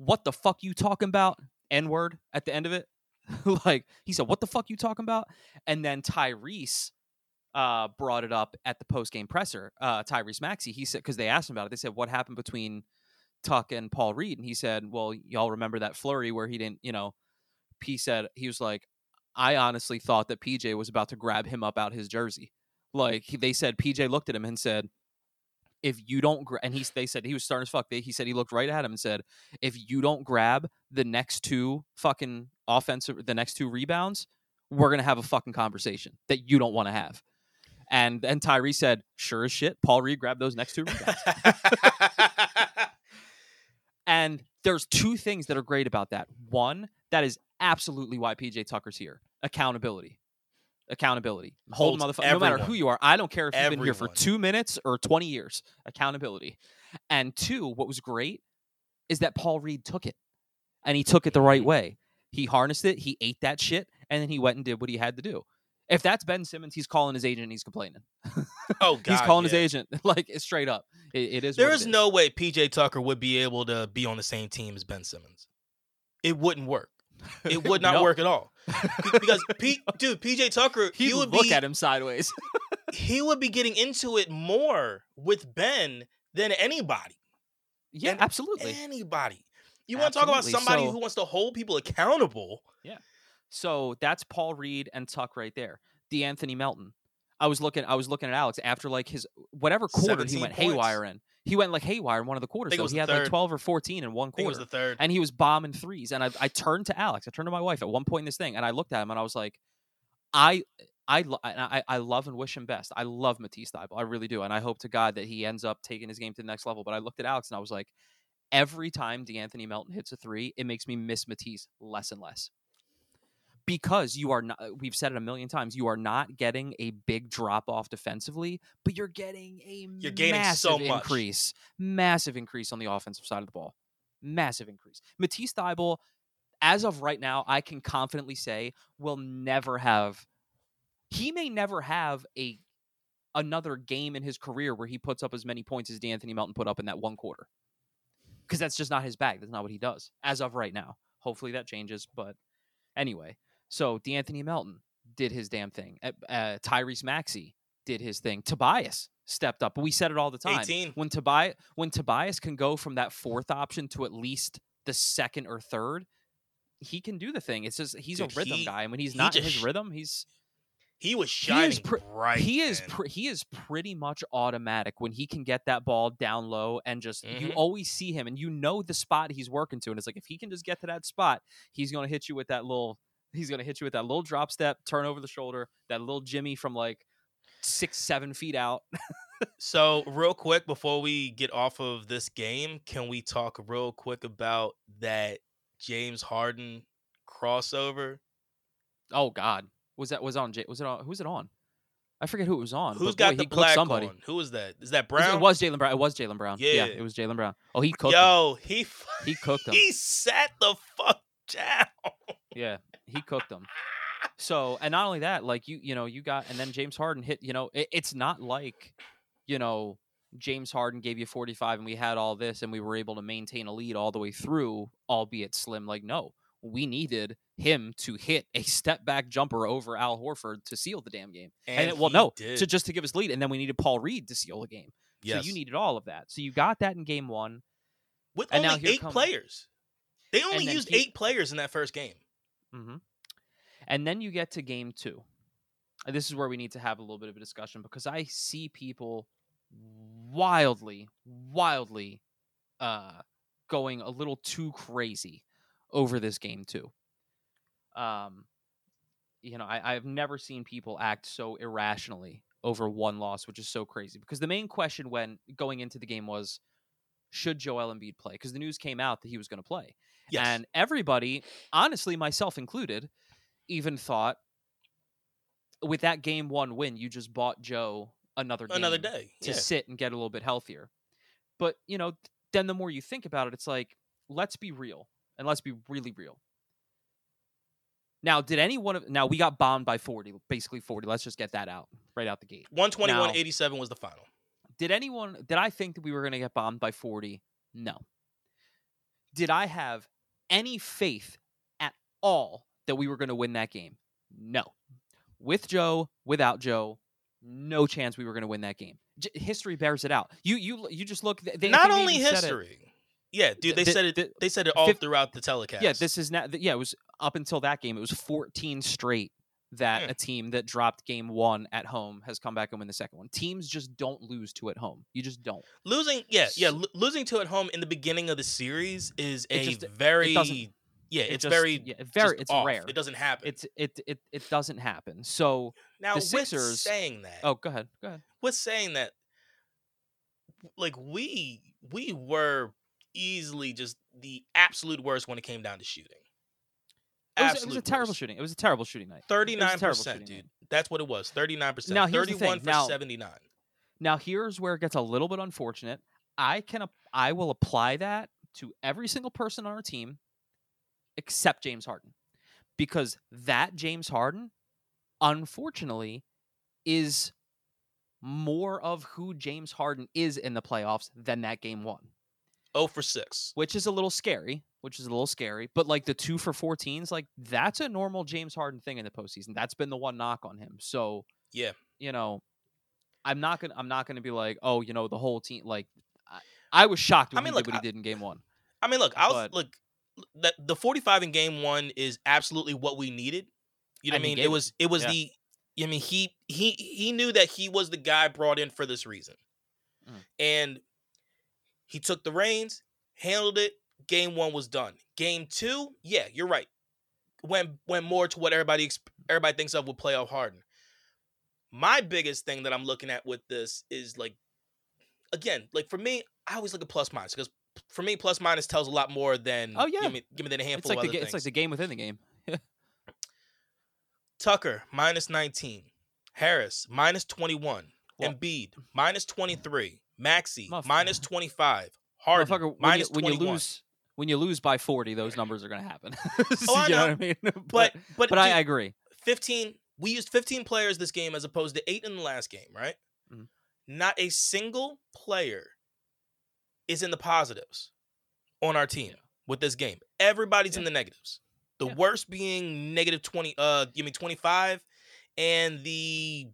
"What the fuck you talking about?" N word at the end of it, like he said, "What the fuck you talking about?" And then Tyrese uh, brought it up at the post game presser. Uh, Tyrese Maxey, he said because they asked him about it. They said, "What happened between Tuck and Paul Reed?" And he said, "Well, y'all remember that flurry where he didn't, you know." P said he was like, "I honestly thought that PJ was about to grab him up out his jersey." Like they said, PJ looked at him and said, "If you don't," gra-, and he they said he was starting as fuck. They, he said he looked right at him and said, "If you don't grab the next two fucking offensive, the next two rebounds, we're gonna have a fucking conversation that you don't want to have." And and Tyree said, "Sure as shit." Paul Reed grabbed those next two rebounds. and there's two things that are great about that. One, that is absolutely why PJ Tucker's here. Accountability. Accountability. Hold motherfucker. No matter who you are. I don't care if you've been here for two minutes or 20 years. Accountability. And two, what was great is that Paul Reed took it. And he took it the right Mhm. way. He harnessed it, he ate that shit, and then he went and did what he had to do. If that's Ben Simmons, he's calling his agent and he's complaining. oh God, he's calling yeah. his agent like straight up. It, it is. There is it no way PJ Tucker would be able to be on the same team as Ben Simmons. It wouldn't work. It would not No. work at all. Because P, dude, PJ Tucker, He he would look be at him sideways. he would be getting into it more with Ben than anybody. yeah, And absolutely. Anybody. You want to talk about somebody So- who wants to hold people accountable? Yeah. So that's Paul Reed and Tuck right there. De'Anthony Melton. I was looking. I was looking at Alex after like his whatever quarter he went points. haywire in. He went like haywire in one of the quarters. So he had like twelve or fourteen in one I think it quarter, was the third. and he was bombing threes. And I, I turned to Alex. I turned to my wife at one point in this thing, and I looked at him and I was like, I. I, I I love and wish him best. I love Matisse Thybulle. I really do, and I hope to God that he ends up taking his game to the next level. But I looked at Alex and I was like, every time De'Anthony Melton hits a three, it makes me miss Matisse less and less. Because you are not, uh, we've said it a million times, you are not getting a big drop off defensively, but you're getting a You're gaining massive so much. increase, massive increase on the offensive side of the ball, massive increase. Matisse Thybulle, as of right now, I can confidently say will never have. He may never have a another game in his career where he puts up as many points as De'Anthony Melton put up in that one quarter because that's just not his bag. That's not what he does as of right now. Hopefully that changes, but anyway. So De'Anthony Melton did his damn thing. Uh, uh, Tyrese Maxey did his thing. Tobias stepped up. We said it all the time. 18. When Tobias when Tobias can go from that fourth option to at least the second or third, he can do the thing. It's just he's Dude, a rhythm he- guy, and when he's he not in his rhythm, he's He was He shining is bright. he is man. pr- he is pretty much automatic when he can get that ball down low and just you Mhm. always see him and you know the spot he's working to and it's like if he can just get to that spot he's going to hit you with that little he's going to hit you with that little drop step turn over the shoulder that little jimmy from like six seven feet out So, real quick before we get off of this game, can we talk real quick about that James Harden crossover? oh god was that was on was it on who's it on i forget who it was on Who's got boy, the black somebody on? Who is that? Is that Brown? it was jaylen brown it was jaylen brown yeah. Yeah. it was jaylen brown oh he cooked him. Yo, he f- he cooked him he sat the fuck down. Yeah, he cooked them. So, and not only that, like you, you know, you got, and then James Harden hit. You know, it, it's not like, you know, James Harden gave you 45 and we had all this and we were able to maintain a lead all the way through, albeit slim. Like, no, we needed him to hit a step back jumper over Al Horford to seal the damn game. And, it, well, no, did. to just to give us lead, and then we needed Paul Reed to seal the game. yes. So you needed all of that. So you got that in game one. with and only eight players. They only used eight players in that first game. Hmm And then you get to game two. And this is where we need to have a little bit of a discussion because I see people wildly, wildly uh, going a little too crazy over this game two. Um, you know, I, I've never seen people act so irrationally over one loss, which is so crazy. Because the main question when going into the game was, should Joel Embiid play? Because the news came out that he was going to play. Yes. And everybody, honestly, myself included, even thought with that game one win, you just bought Joe another Another day. to Yeah. sit and get a little bit healthier. But, you know, then the more you think about it, it's like, let's be real and let's be really real. Now, did any one of now we got bombed by 40, basically 40. Let's just get that out right out the gate. One twenty one eighty seven was the final. Did anyone did I think that we were going to get bombed by 40? No. Did I have any faith at all that we were going to win that game? No. With Joe, without Joe, no chance we were going to win that game. J- history bears it out. You you you just look they, Not only history. Yeah, dude, they The- said it the- they said it all fif- throughout the telecast. Yeah, this is not yeah, it was up until that game it was 14 straight that Yeah. a team that dropped game 1 at home has come back and win the second one. Teams just don't lose to at home. You just don't. losing yeah, yeah, lo- losing to at home in the beginning of the series is a just- it very doesn't- yeah, It it's just- very yeah, very it's off. rare. It doesn't happen. It's it it it doesn't happen. So now the with Sixers- saying that. oh, go ahead, go ahead. with saying that like we we were easily just the absolute worst when it came down to shooting. It was, it was a terrible worst. shooting. It was a terrible shooting night. Thirty nine percent, dude. night. That's what it was. Thirty nine percent. Now, here's the thing. for Now- seventy nine. Now here's where it gets a little bit unfortunate. I can I will apply that to every single person on our team except James Harden. Because that James Harden unfortunately is more of who James Harden is in the playoffs than that game 1, Oh for six. which is a little scary, which is a little scary, but like the 2 for 14s like that's a normal James Harden thing in the postseason. That's been the one knock on him. So Yeah. you know, I'm not gonna I'm not gonna be like, oh, you know, the whole team. Like, I, I was shocked I when mean, he look, did what he did in game one. I mean, look, I was But- look that the forty five in game one is absolutely what we needed. You know what I mean? It it. was it was Yeah. the I mean he he he knew that he was the guy brought in for this reason. Mm. And he took the reins, handled it, game one was done. Game two, yeah, you're right. Went went more to what everybody everybody thinks of with playoff Harden. My biggest thing that I'm looking at with this is like again, like for me, I always look at plus minus because for me, plus minus tells a lot more than Oh, yeah. give me, give me than a It's handful like of the other ga- things. it's like the game within the game. Tucker minus 19, Harris minus 21, Well- Embiid minus 23, Maxey minus 25, Harden Motherfucker, when you, minus when you lose when you lose by 40, those numbers are gonna happen. Oh, I you know. know. what I mean? but but but, but I, I agree. 15 we used 15 players this game as opposed to 8 in the last game, right? Mhm. Not a single player is in the positives on our team Yeah. with this game. Everybody's in the negatives. The Yeah. worst being negative 20 uh give me 25 and the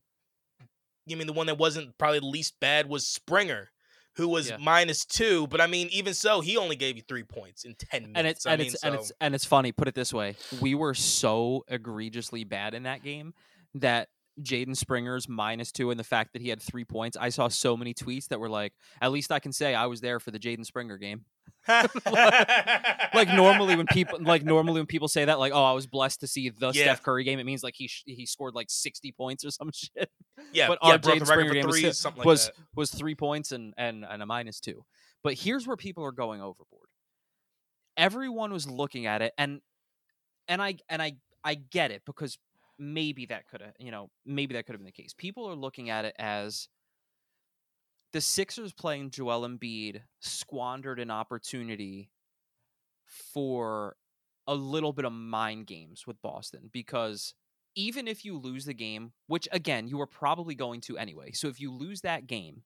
you mean the one that wasn't probably the least bad was Springer who was Yeah. minus 2, but I mean even so he only gave you 3 points in 10 minutes. And it's I and mean, it's and it's and it's funny. Put it this way: we were so egregiously bad in that game that Jaden Springer's minus two and the fact that he had three points. I saw so many tweets that were like, "At least I can say I was there for the Jaden Springer game." like normally when people like normally when people say that like oh I was blessed to see the Yeah. Steph Curry game it means like he sh- he scored like 60 points or some shit. Yeah, but yeah, our broke Jaden the record Springer game was hit- something like was was 3 points and and and a minus 2 but here's where people are going overboard. Everyone was looking at it and and I and I I get it because maybe that could have you know maybe that could have been the case. People are looking at it as the Sixers playing Joel Embiid squandered an opportunity for a little bit of mind games with Boston because even if you lose the game, which again, you are probably going to anyway. So if you lose that game,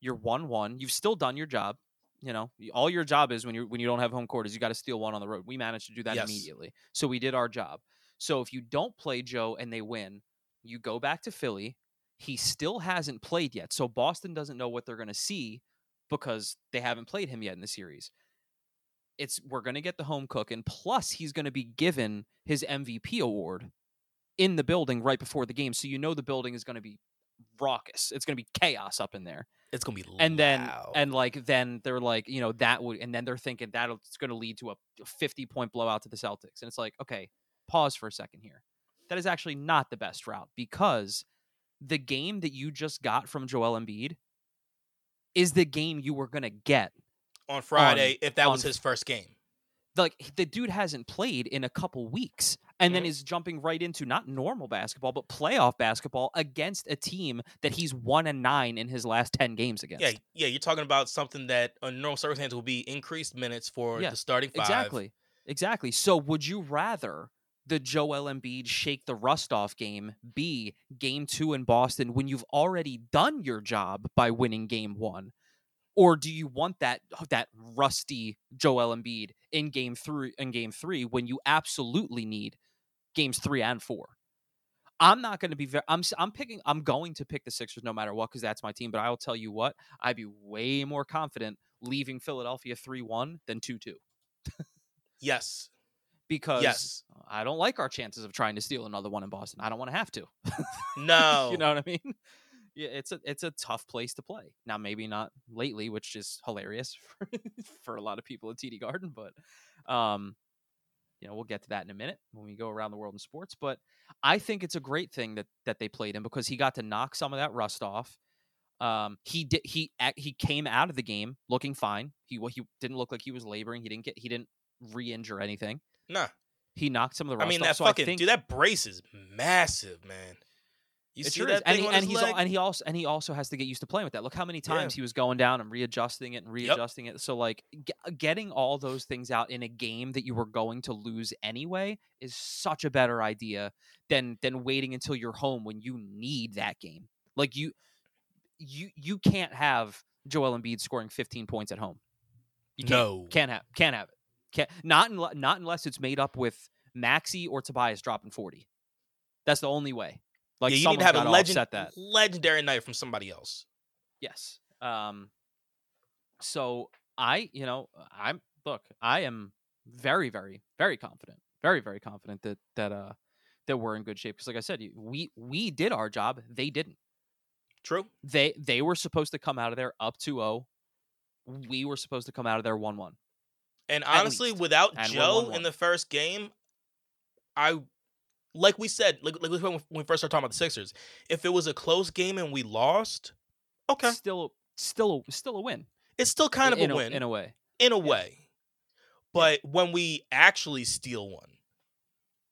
you're 1-1, you've still done your job. You know, all your job is when you when you don't have home court is you got to steal one on the road. We managed to do that Yes. immediately. So we did our job. So if you don't play Joe and they win, you go back to Philly. He still hasn't played yet. So Boston doesn't know what they're going to see because they haven't played him yet in the series. It's we're going to get the home cook and plus he's going to be given his MVP award in the building right before the game. So you know the building is going to be raucous. It's going to be chaos up in there It's gonna be and then and like then they're like you know that would and then they're thinking that it's going to lead to a 50 point blowout to the celtics and it's like okay pause for a second here that is actually not the best route because the game that you just got from Joel Embiid is the game you were going to get on Friday, if that was his first game. like the dude hasn't played in a couple weeks and then Mhm. is jumping right into not normal basketball but playoff basketball against a team that he's 1 and 9 in his last 10 games against Yeah, yeah, you're talking about something that under normal circumstances will be increased minutes for Yeah, the starting five. Exactly. Exactly. So would you rather the Joel Embiid shake the rust off game be game two in Boston when you've already done your job by winning game one? Or do you want that oh, that rusty Joel Embiid in game three in game three when you absolutely need games three and four? I'm not going to be very. I'm I'm picking. I'm going to pick the Sixers no matter what because that's my team. But I will tell you what, I'd be way more confident leaving Philadelphia three one than two two Yes. Because Yes. I don't like our chances of trying to steal another one in Boston. I don't want to have to. No. you know what I mean? Yeah, it's a it's a tough place to play. Now maybe not lately, which is hilarious for, for a lot of people at TD Garden, but um you know, we'll get to that in a minute when we go around the world in sports, but I think it's a great thing that that they played him because he got to knock some of that rust off. Um, he did he he came out of the game looking fine. He he didn't look like he was laboring. He didn't get he didn't re-injure anything. Nah. He knocked some of the I mean off. that so fucking I think, dude, that brace is massive, man. You it sure that is. and he, and he's leg? al- and he also and he also has to get used to playing with that. Look how many Yeah. times he was going down and readjusting it and readjusting it. So like g- getting all those things out in a game that you were going to lose anyway is such a better idea than than waiting until you're home when you need that game. Like you you you can't have Joel Embiid scoring 15 points at home. You can't. no. Can't have can't have it. Can't not unless not unless it's made up with Maxey or Tobias dropping 40. That's the only way. Like yeah, you need to have a legend, that. legendary night from somebody else. Yes. Um so I, you know, I'm look, I am very very very confident. Very very confident that that uh that we're in good shape because like I said, we we did our job, they didn't. True. They they were supposed to come out of there up 2-0. We were supposed to come out of there 1-1. And honestly, without And Joe 1-1. in the first game, I like we said, like, like when we first started talking about the Sixers, if it was a close game and we lost, okay, Still still still a win. it's still kind of in a win in a way. in a yeah. way. But when we actually steal one,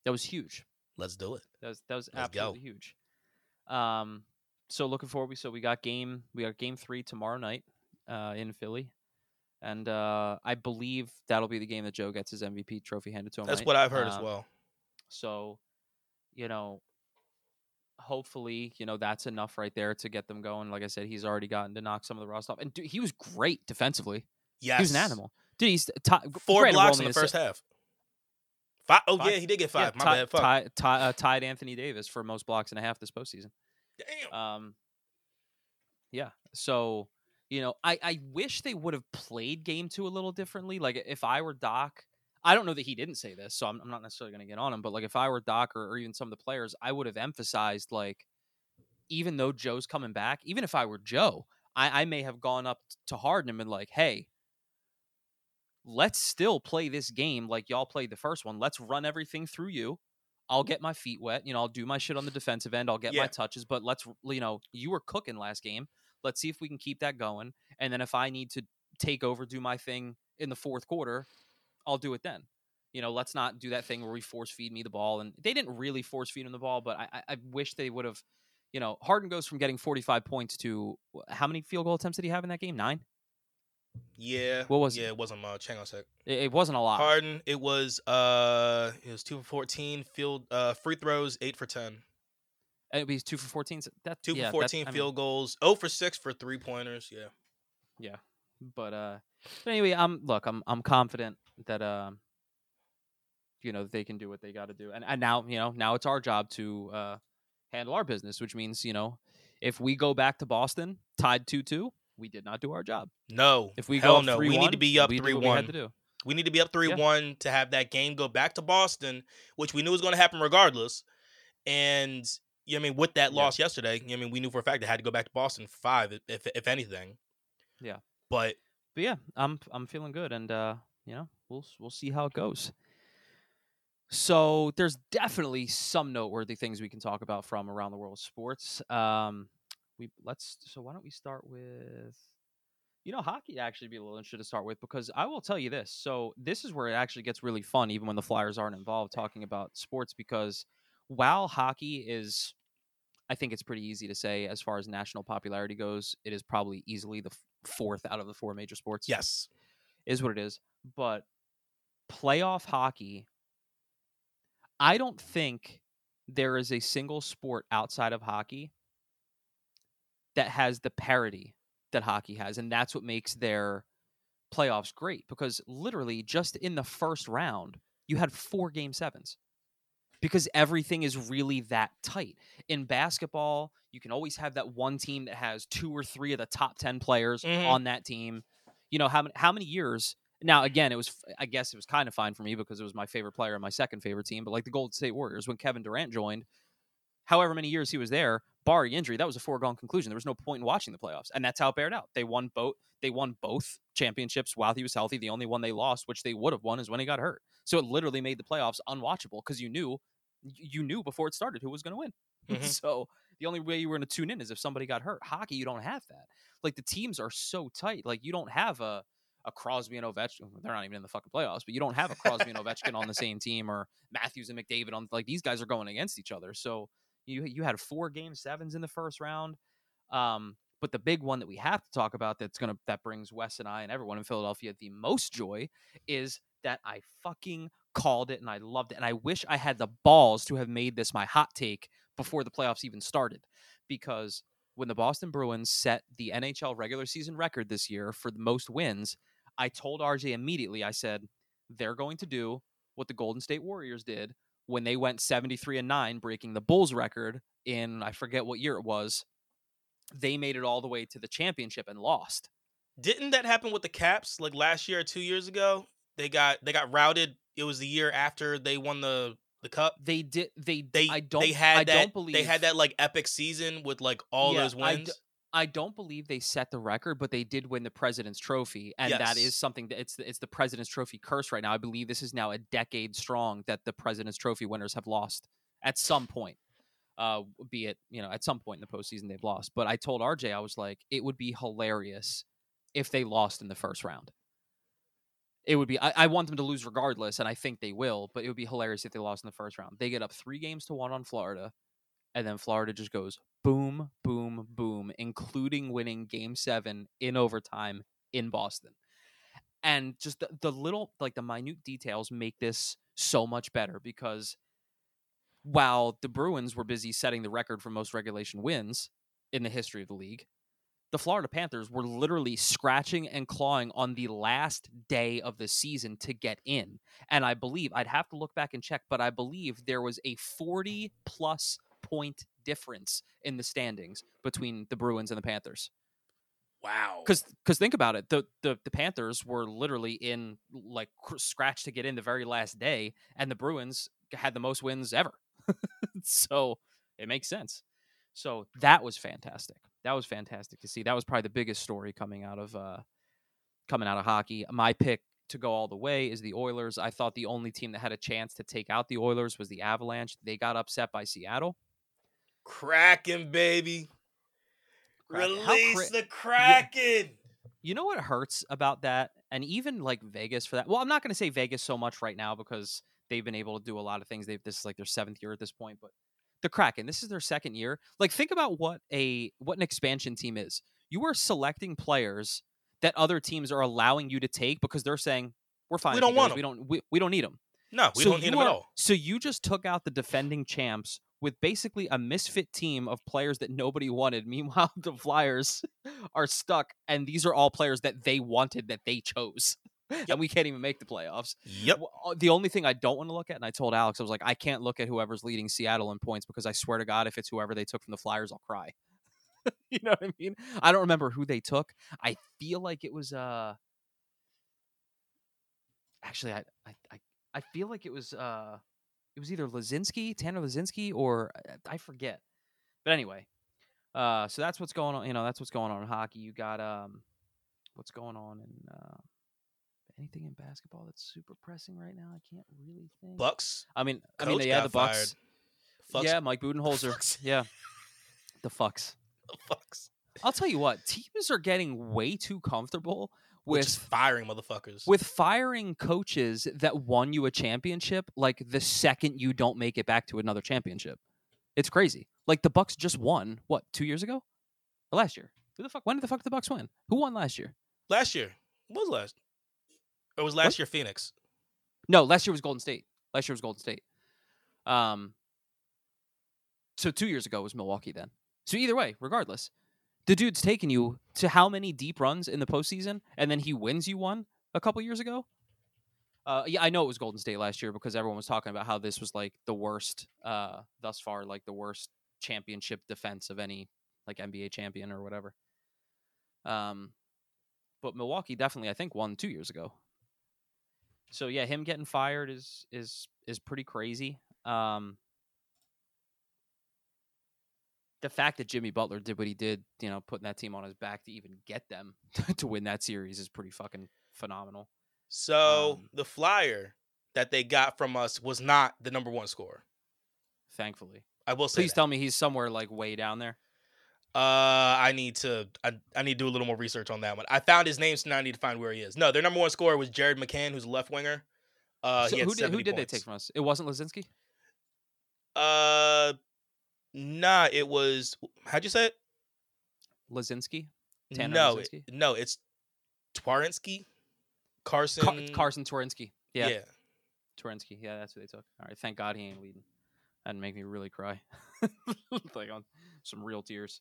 That was huge. let's do it. That was that was Let's go. absolutely huge. Um, so looking forward. We so we got game we got game three tomorrow night, uh, in Philly, and uh, I believe that'll be the game that Joe gets his MVP trophy handed to him. That's right? what I've heard as Um, well. So, you know, hopefully, you know that's enough right there to get them going. Like I said, he's already gotten to knock some of the rust off, and dude, he was great defensively. Yes, He was an animal. Dude, he's Four we're blocks in the first half. Five. Oh Five? yeah, he did get five. yeah, My bad. Fuck. uh, tied Anthony Davis for most blocks and a half this postseason. Damn. Um, yeah. So, you know, I, I wish they would have played game two a little differently. Like, if I were Doc, I don't know that he didn't say this, so I'm, I'm not necessarily going to get on him, but like, if I were Doc or, or even some of the players, I would have emphasized, like, even though Joe's coming back, even if I were Joe, I, I may have gone up to Harden and been like, hey, let's still play this game like y'all played the first one. Let's run everything through you. I'll get my feet wet. You know, I'll do my shit on the defensive end. I'll get Yeah. my touches, but let's, you know, you were cooking last game. Let's see if we can keep that going. And then if I need to take over, do my thing in the fourth quarter, I'll do it then. You know, let's not do that thing where we force feed me the ball. And they didn't really force feed him the ball, but I, I, wish they would have. You know, Harden goes from getting 45 points to how many field goal attempts did he have in that game? Nine. Yeah. What was it? Yeah, it wasn't much. Hang on a sec. It, it wasn't a lot. Harden, it was uh it was two for fourteen, field uh free throws, eight for ten. It'd be two for fourteen. so That Two yeah, for that- fourteen I mean, field goals, oh for six for three pointers. Yeah. Yeah, but uh, but anyway, I'm look, I'm I'm confident that um, you know they can do what they got to do, and and now you know now it's our job to uh handle our business, which means you know if we go back to Boston tied two two, we did not do our job. No. If we go no, we 3-1, need to be up three what we had one. to do. We need to be up three Yeah. one to have that game go back to Boston, which we knew was going to happen regardless. And you know, I mean, with that Yeah. loss yesterday, you know, I mean, we knew for a fact it had to go back to Boston for five, if- if if anything. Yeah. But But yeah, I'm I'm feeling good, and uh, you know we'll we'll see how it goes. So there's definitely some noteworthy things we can talk about from around the world of sports. Um, we let's so why don't we start with you know hockey actually be a little interesting to start with because I will tell you this. So this is where it actually gets really fun, even when the Flyers aren't involved, talking about sports because while hockey is I think it's pretty easy to say as far as national popularity goes, it is probably easily the fourth out of the four major sports yes, is what it is. But playoff hockey, I don't think there is a single sport outside of hockey that has the parity that hockey has. And that's what makes their playoffs great because literally just in the first round, you had four game sevens because everything is really that tight. In basketball, you can always have that one team that has two or three of the top 10 players Mhm. on that team. You know, how many, how many years? Now, again, it was, I guess it was kind of fine for me because it was my favorite player and my second favorite team. But like the Golden State Warriors, when Kevin Durant joined, however many years he was there, barring injury, that was a foregone conclusion. There was no point in watching the playoffs, and that's how it bared out. They won both. They won both championships while he was healthy. The only one they lost, which they would have won, is when he got hurt. So it literally made the playoffs unwatchable because you knew, you knew before it started who was going to win. Mhm. so the only way you were going to tune in is if somebody got hurt. Hockey, you don't have that. Like the teams are so tight. Like you don't have a a Crosby and Ovechkin. They're not even in the fucking playoffs, but you don't have a Crosby and Ovechkin on the same team or Matthews and McDavid on. Like these guys are going against each other. So you you had four game sevens in the first round. Um, but the big one that we have to talk about that's gonna that brings Wes and I and everyone in Philadelphia the most joy is that I fucking called it and I loved it. And I wish I had the balls to have made this my hot take before the playoffs even started. Because when the Boston Bruins set the NHL regular season record this year for the most wins, I told RJ immediately, I said, they're going to do what the Golden State Warriors did when they went 73 and 9, breaking the Bulls record in I forget what year it was. They made it all the way to the championship and lost. didn't that happen with the Caps like last year or two years ago? They got they got routed. It was the year after they won the the cup. They did they They I don't they had I that don't believe they had that like epic season with like all Yeah, those wins. I don't believe they set the record, but they did win the President's Trophy, and that Yes. is something that it's the, it's the President's Trophy curse right now. I believe this is now a decade strong that the President's Trophy winners have lost at some point. Uh, be it you know at some point in the postseason they've lost. But I told RJ I was like, it would be hilarious if they lost in the first round. It would be. I, I want them to lose regardless, and I think they will. But it would be hilarious if they lost in the first round. They get up three games to one on Florida, and then Florida just goes boom, boom, boom, including winning Game Seven in overtime in Boston. And just the, the little, like the minute details make this so much better because while the Bruins were busy setting the record for most regulation wins in the history of the league, the Florida Panthers were literally scratching and clawing on the last day of the season to get in. And I believe, I'd have to look back and check, but I believe there was a 40 plus point difference in the standings between the Bruins and the Panthers. wow. Because because think about it, the, the the Panthers were literally in like cr- scratch to get in the very last day, and the Bruins had the most wins ever. so it makes sense. So that was fantastic. That was fantastic to see. That was probably the biggest story coming out of uh coming out of hockey. My pick to go all the way is the Oilers. I thought the only team that had a chance to take out the Oilers was the Avalanche. They got upset by Seattle. Kraken, baby. Kraken. Release cra- the Kraken. You know what hurts about that, and even like Vegas for that. Well, I'm not going to say Vegas so much right now because they've been able to do a lot of things. They've this is like their seventh year at this point, but the Kraken, this is their second year. Like, think about what a what an expansion team is. You are selecting players that other teams are allowing you to take because they're saying we're fine. We don't want goes. We 'em." don't. We, we don't need them. No, we so don't need you him at all. So you just took out the defending champs with basically a misfit team of players that nobody wanted. Meanwhile, the Flyers are stuck, and these are all players that they wanted that they chose, and we can't even make the playoffs. Yep. Uh, The only thing I don't want to look at, and I told Alex, I was like, I can't look at whoever's leading Seattle in points because I swear to God, if it's whoever they took from the Flyers, I'll cry. you know what I mean? I don't remember who they took. I feel like it was uh actually I I I, I feel like it was uh it was either Laczynski, Tanner Laczynski, or uh, I forget. But anyway, uh so that's what's going on, you know, that's what's going on in hockey. You got um what's going on in uh anything in basketball that's super pressing right now? I can't really think. Bucks. I mean, I mean, yeah, the Bucks. Fucks. Yeah, Mike Budenholzer. Fucks. Yeah, the fucks. The Fucks. I'll tell you what, teams are getting way too comfortable With firing motherfuckers. with firing coaches that won you a championship like the second you don't make it back to another championship. It's crazy. Like the Bucks just won what, 2 years ago? Or last year? Who the fuck when did the fuck the Bucks win? Who won last year? last year. What was last? it was last What? year Phoenix? No, last year was Golden State. Last year was Golden State. Um so 2 years ago was Milwaukee then. So either way, regardless, the dude's taken you to how many deep runs in the postseason, and then he wins you one a couple years ago. Uh, yeah, I know it was Golden State last year because everyone was talking about how this was like the worst uh, thus far, like the worst championship defense of any like NBA champion or whatever. Um, but Milwaukee definitely, I think, won two years ago. So yeah, him getting fired is is is pretty crazy. Um, the fact that Jimmy Butler did what he did, you know, putting that team on his back to even get them to win that series is pretty fucking phenomenal. So Um, the flyer that they got from us was not the number one scorer. Thankfully, I will say. please that. tell me he's somewhere like way down there. Uh, I need to. I, I need to do a little more research on that one. I found his name, so now I need to find where he is. No, their number one scorer was Jared McCann, who's a left winger. Uh, So who did who 70 did they take from us? It wasn't Laczynski. Uh, nah, it was. How'd you say it? Laczynski. Tanner no, it- no, it's Twarynski, Carsen. Car- Carsen Twarynski. Yeah, yeah. Torinsky. Yeah, that's who they took. All right, thank God he ain't leading. That'd make me really cry, like on some real tears.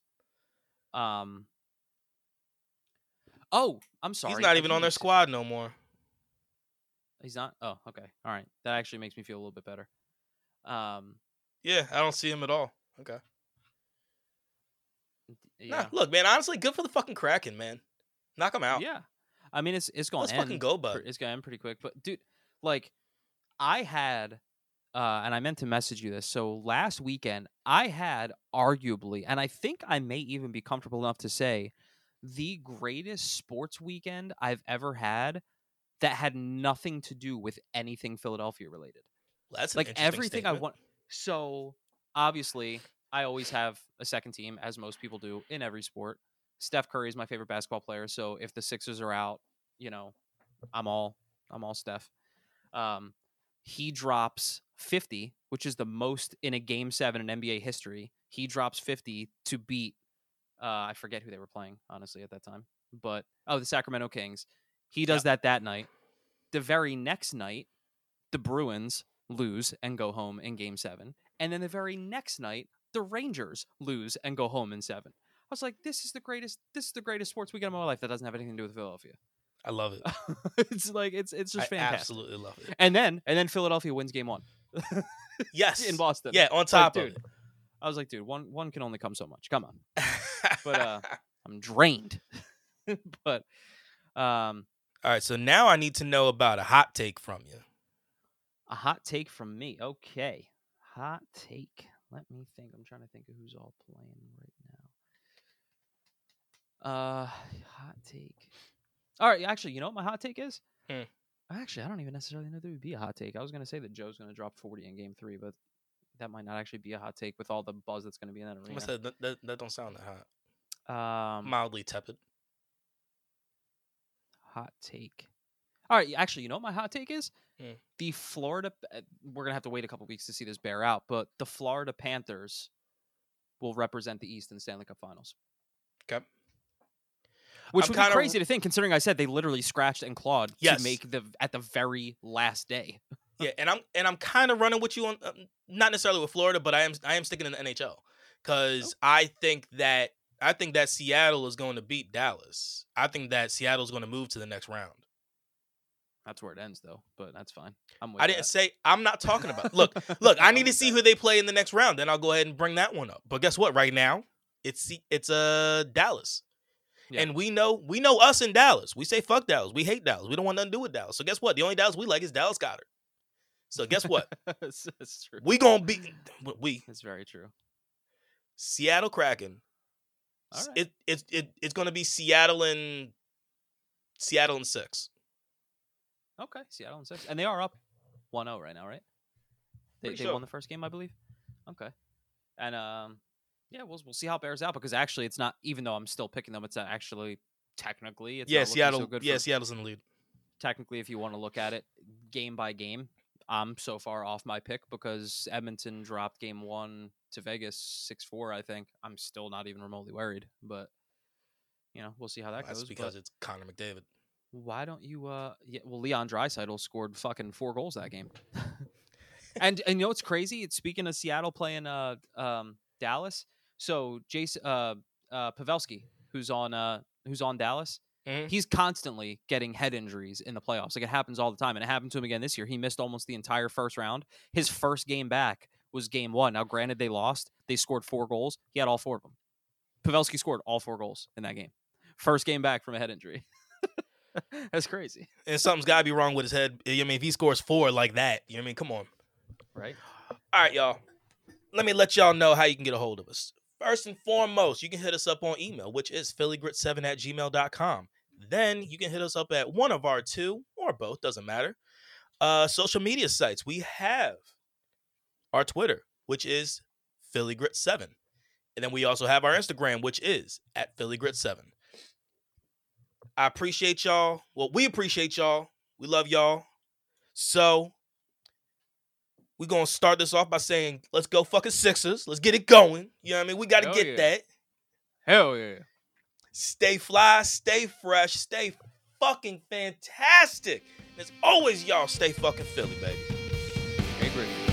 Um. Oh, I'm sorry. He's not even on their squad no more. He's not. Oh, okay. All right. That actually makes me feel a little bit better. Um. Yeah, I don't see him at all. Okay. Yeah. Nah, look, man. Honestly, good for the fucking Kraken, man. Knock him out. Yeah. I mean, it's it's going Let's fucking go, bud. It's going to end pretty quick. But dude, like, I had, uh, and I meant to message you this. So last weekend, I had arguably, and I think I may even be comfortable enough to say, the greatest sports weekend I've ever had that had nothing to do with anything Philadelphia related. That's an like everything I want. So obviously, I always have a second team, as most people do in every sport. Steph Curry is my favorite basketball player, so if the Sixers are out, you know, I'm all I'm all Steph. Um, he drops 50, which is the most in a game seven in NBA history. He drops 50 to beat uh, I forget who they were playing honestly at that time, but oh, the Sacramento Kings. He does that that night. The very next night, the Bruins lose and go home in game seven. And then the very next night, the Rangers lose and go home in seven. I was like, this is the greatest this is the greatest sports weekend of my life that doesn't have anything to do with Philadelphia. I love it. it's like it's it's just I fantastic. absolutely love it. And then and then Philadelphia wins game one Yes. in Boston. Yeah, on It's like, top dude, of I was like, dude, one one can only come so much. Come on. But uh I'm drained. but um All right, so now I need to know about a hot take from you. A hot take from me. Okay. Hot take. Let me think. I'm trying to think of who's all playing right now. Uh hot take. All right, actually, you know what my hot take is? Hmm. Actually, I don't even necessarily know there would be a hot take. I was gonna say that Joe's gonna drop 40 in game three, but that might not actually be a hot take with all the buzz that's gonna be in that arena. that, that, that don't sound that hot. Um Mildly tepid. hot take. All right, actually, you know what my hot take is? Hmm. The Florida. uh, We're gonna have to wait a couple weeks to see this bear out, but the Florida Panthers will represent the East in the Stanley Cup Finals. Okay. Which I'm would kinda- be crazy to think, considering I said they literally scratched and clawed Yes. to make the at the very last day. Yeah, and I'm and I'm kind of running with you on uh, not necessarily with Florida, but I am I am sticking in the NHL because I think that I think that Seattle is going to beat Dallas. I think that Seattle is going to move to the next round. That's where it ends, though. But that's fine. I'm with I didn't that. say I'm not talking about. Look, look, I need to see who they play in the next round. Then I'll go ahead and bring that one up. But guess what? Right now, it's it's uh Dallas. Yeah. And we know we know us in Dallas. We say fuck Dallas. We hate Dallas. We don't want nothing to do with Dallas. So guess what? The only Dallas we like is Dallas Goedert. So guess what? that's, true. we gonna be we It's very true. Seattle Kraken. All right. It it it it's gonna be Seattle and Seattle and six. Okay, Seattle and six, and they are up 1-0 right now, right? They Pretty they sure. won the first game, I believe. Okay, and um, yeah, we'll we'll see how it bears out because actually, it's not. Even though I'm still picking them, it's not actually technically. It's yeah, Seattle. So good yeah, for- Seattle's in the lead. technically, if you want to look at it game by game, I'm so far off my pick because Edmonton dropped game one to Vegas six four. I think I'm still not even remotely worried, but you know we'll see how that That's goes. because but it's Connor McDavid. Why don't you? uh yeah, Well, Leon Draisaitl scored fucking four goals that game. and and you know what's crazy? It's speaking of Seattle playing uh um Dallas. So Jason uh uh Pavelski, who's on uh who's on Dallas, Mhm. he's constantly getting head injuries in the playoffs. Like it happens all the time, and it happened to him again this year. He missed almost the entire first round. His first game back was game one. Now, granted, they lost. They scored four goals. He had all four of them. Pavelski scored all four goals in that game. First game back from a head injury. That's crazy, And something's gotta be wrong with his head. I mean, if he scores four like that, you know what I mean? Come on. right? All right, y'all. Let me let y'all know how you can get a hold of us. First and foremost, you can hit us up on email, which is phillygrit7 at gmail.com. Then you can hit us up at one of our two or both, doesn't matter. Uh, social media sites. We have our Twitter, which is phillygrit7. And then we also have our Instagram, which is at phillygrit7. I appreciate y'all. Well, we appreciate y'all. We love y'all. So we're gonna start this off by saying, let's go fucking Sixers. Let's get it going. You know what I mean? We gotta Hell get yeah. that. Hell yeah. Stay fly, stay fresh, stay fucking fantastic. As always, y'all stay fucking Philly, baby. Hey, great.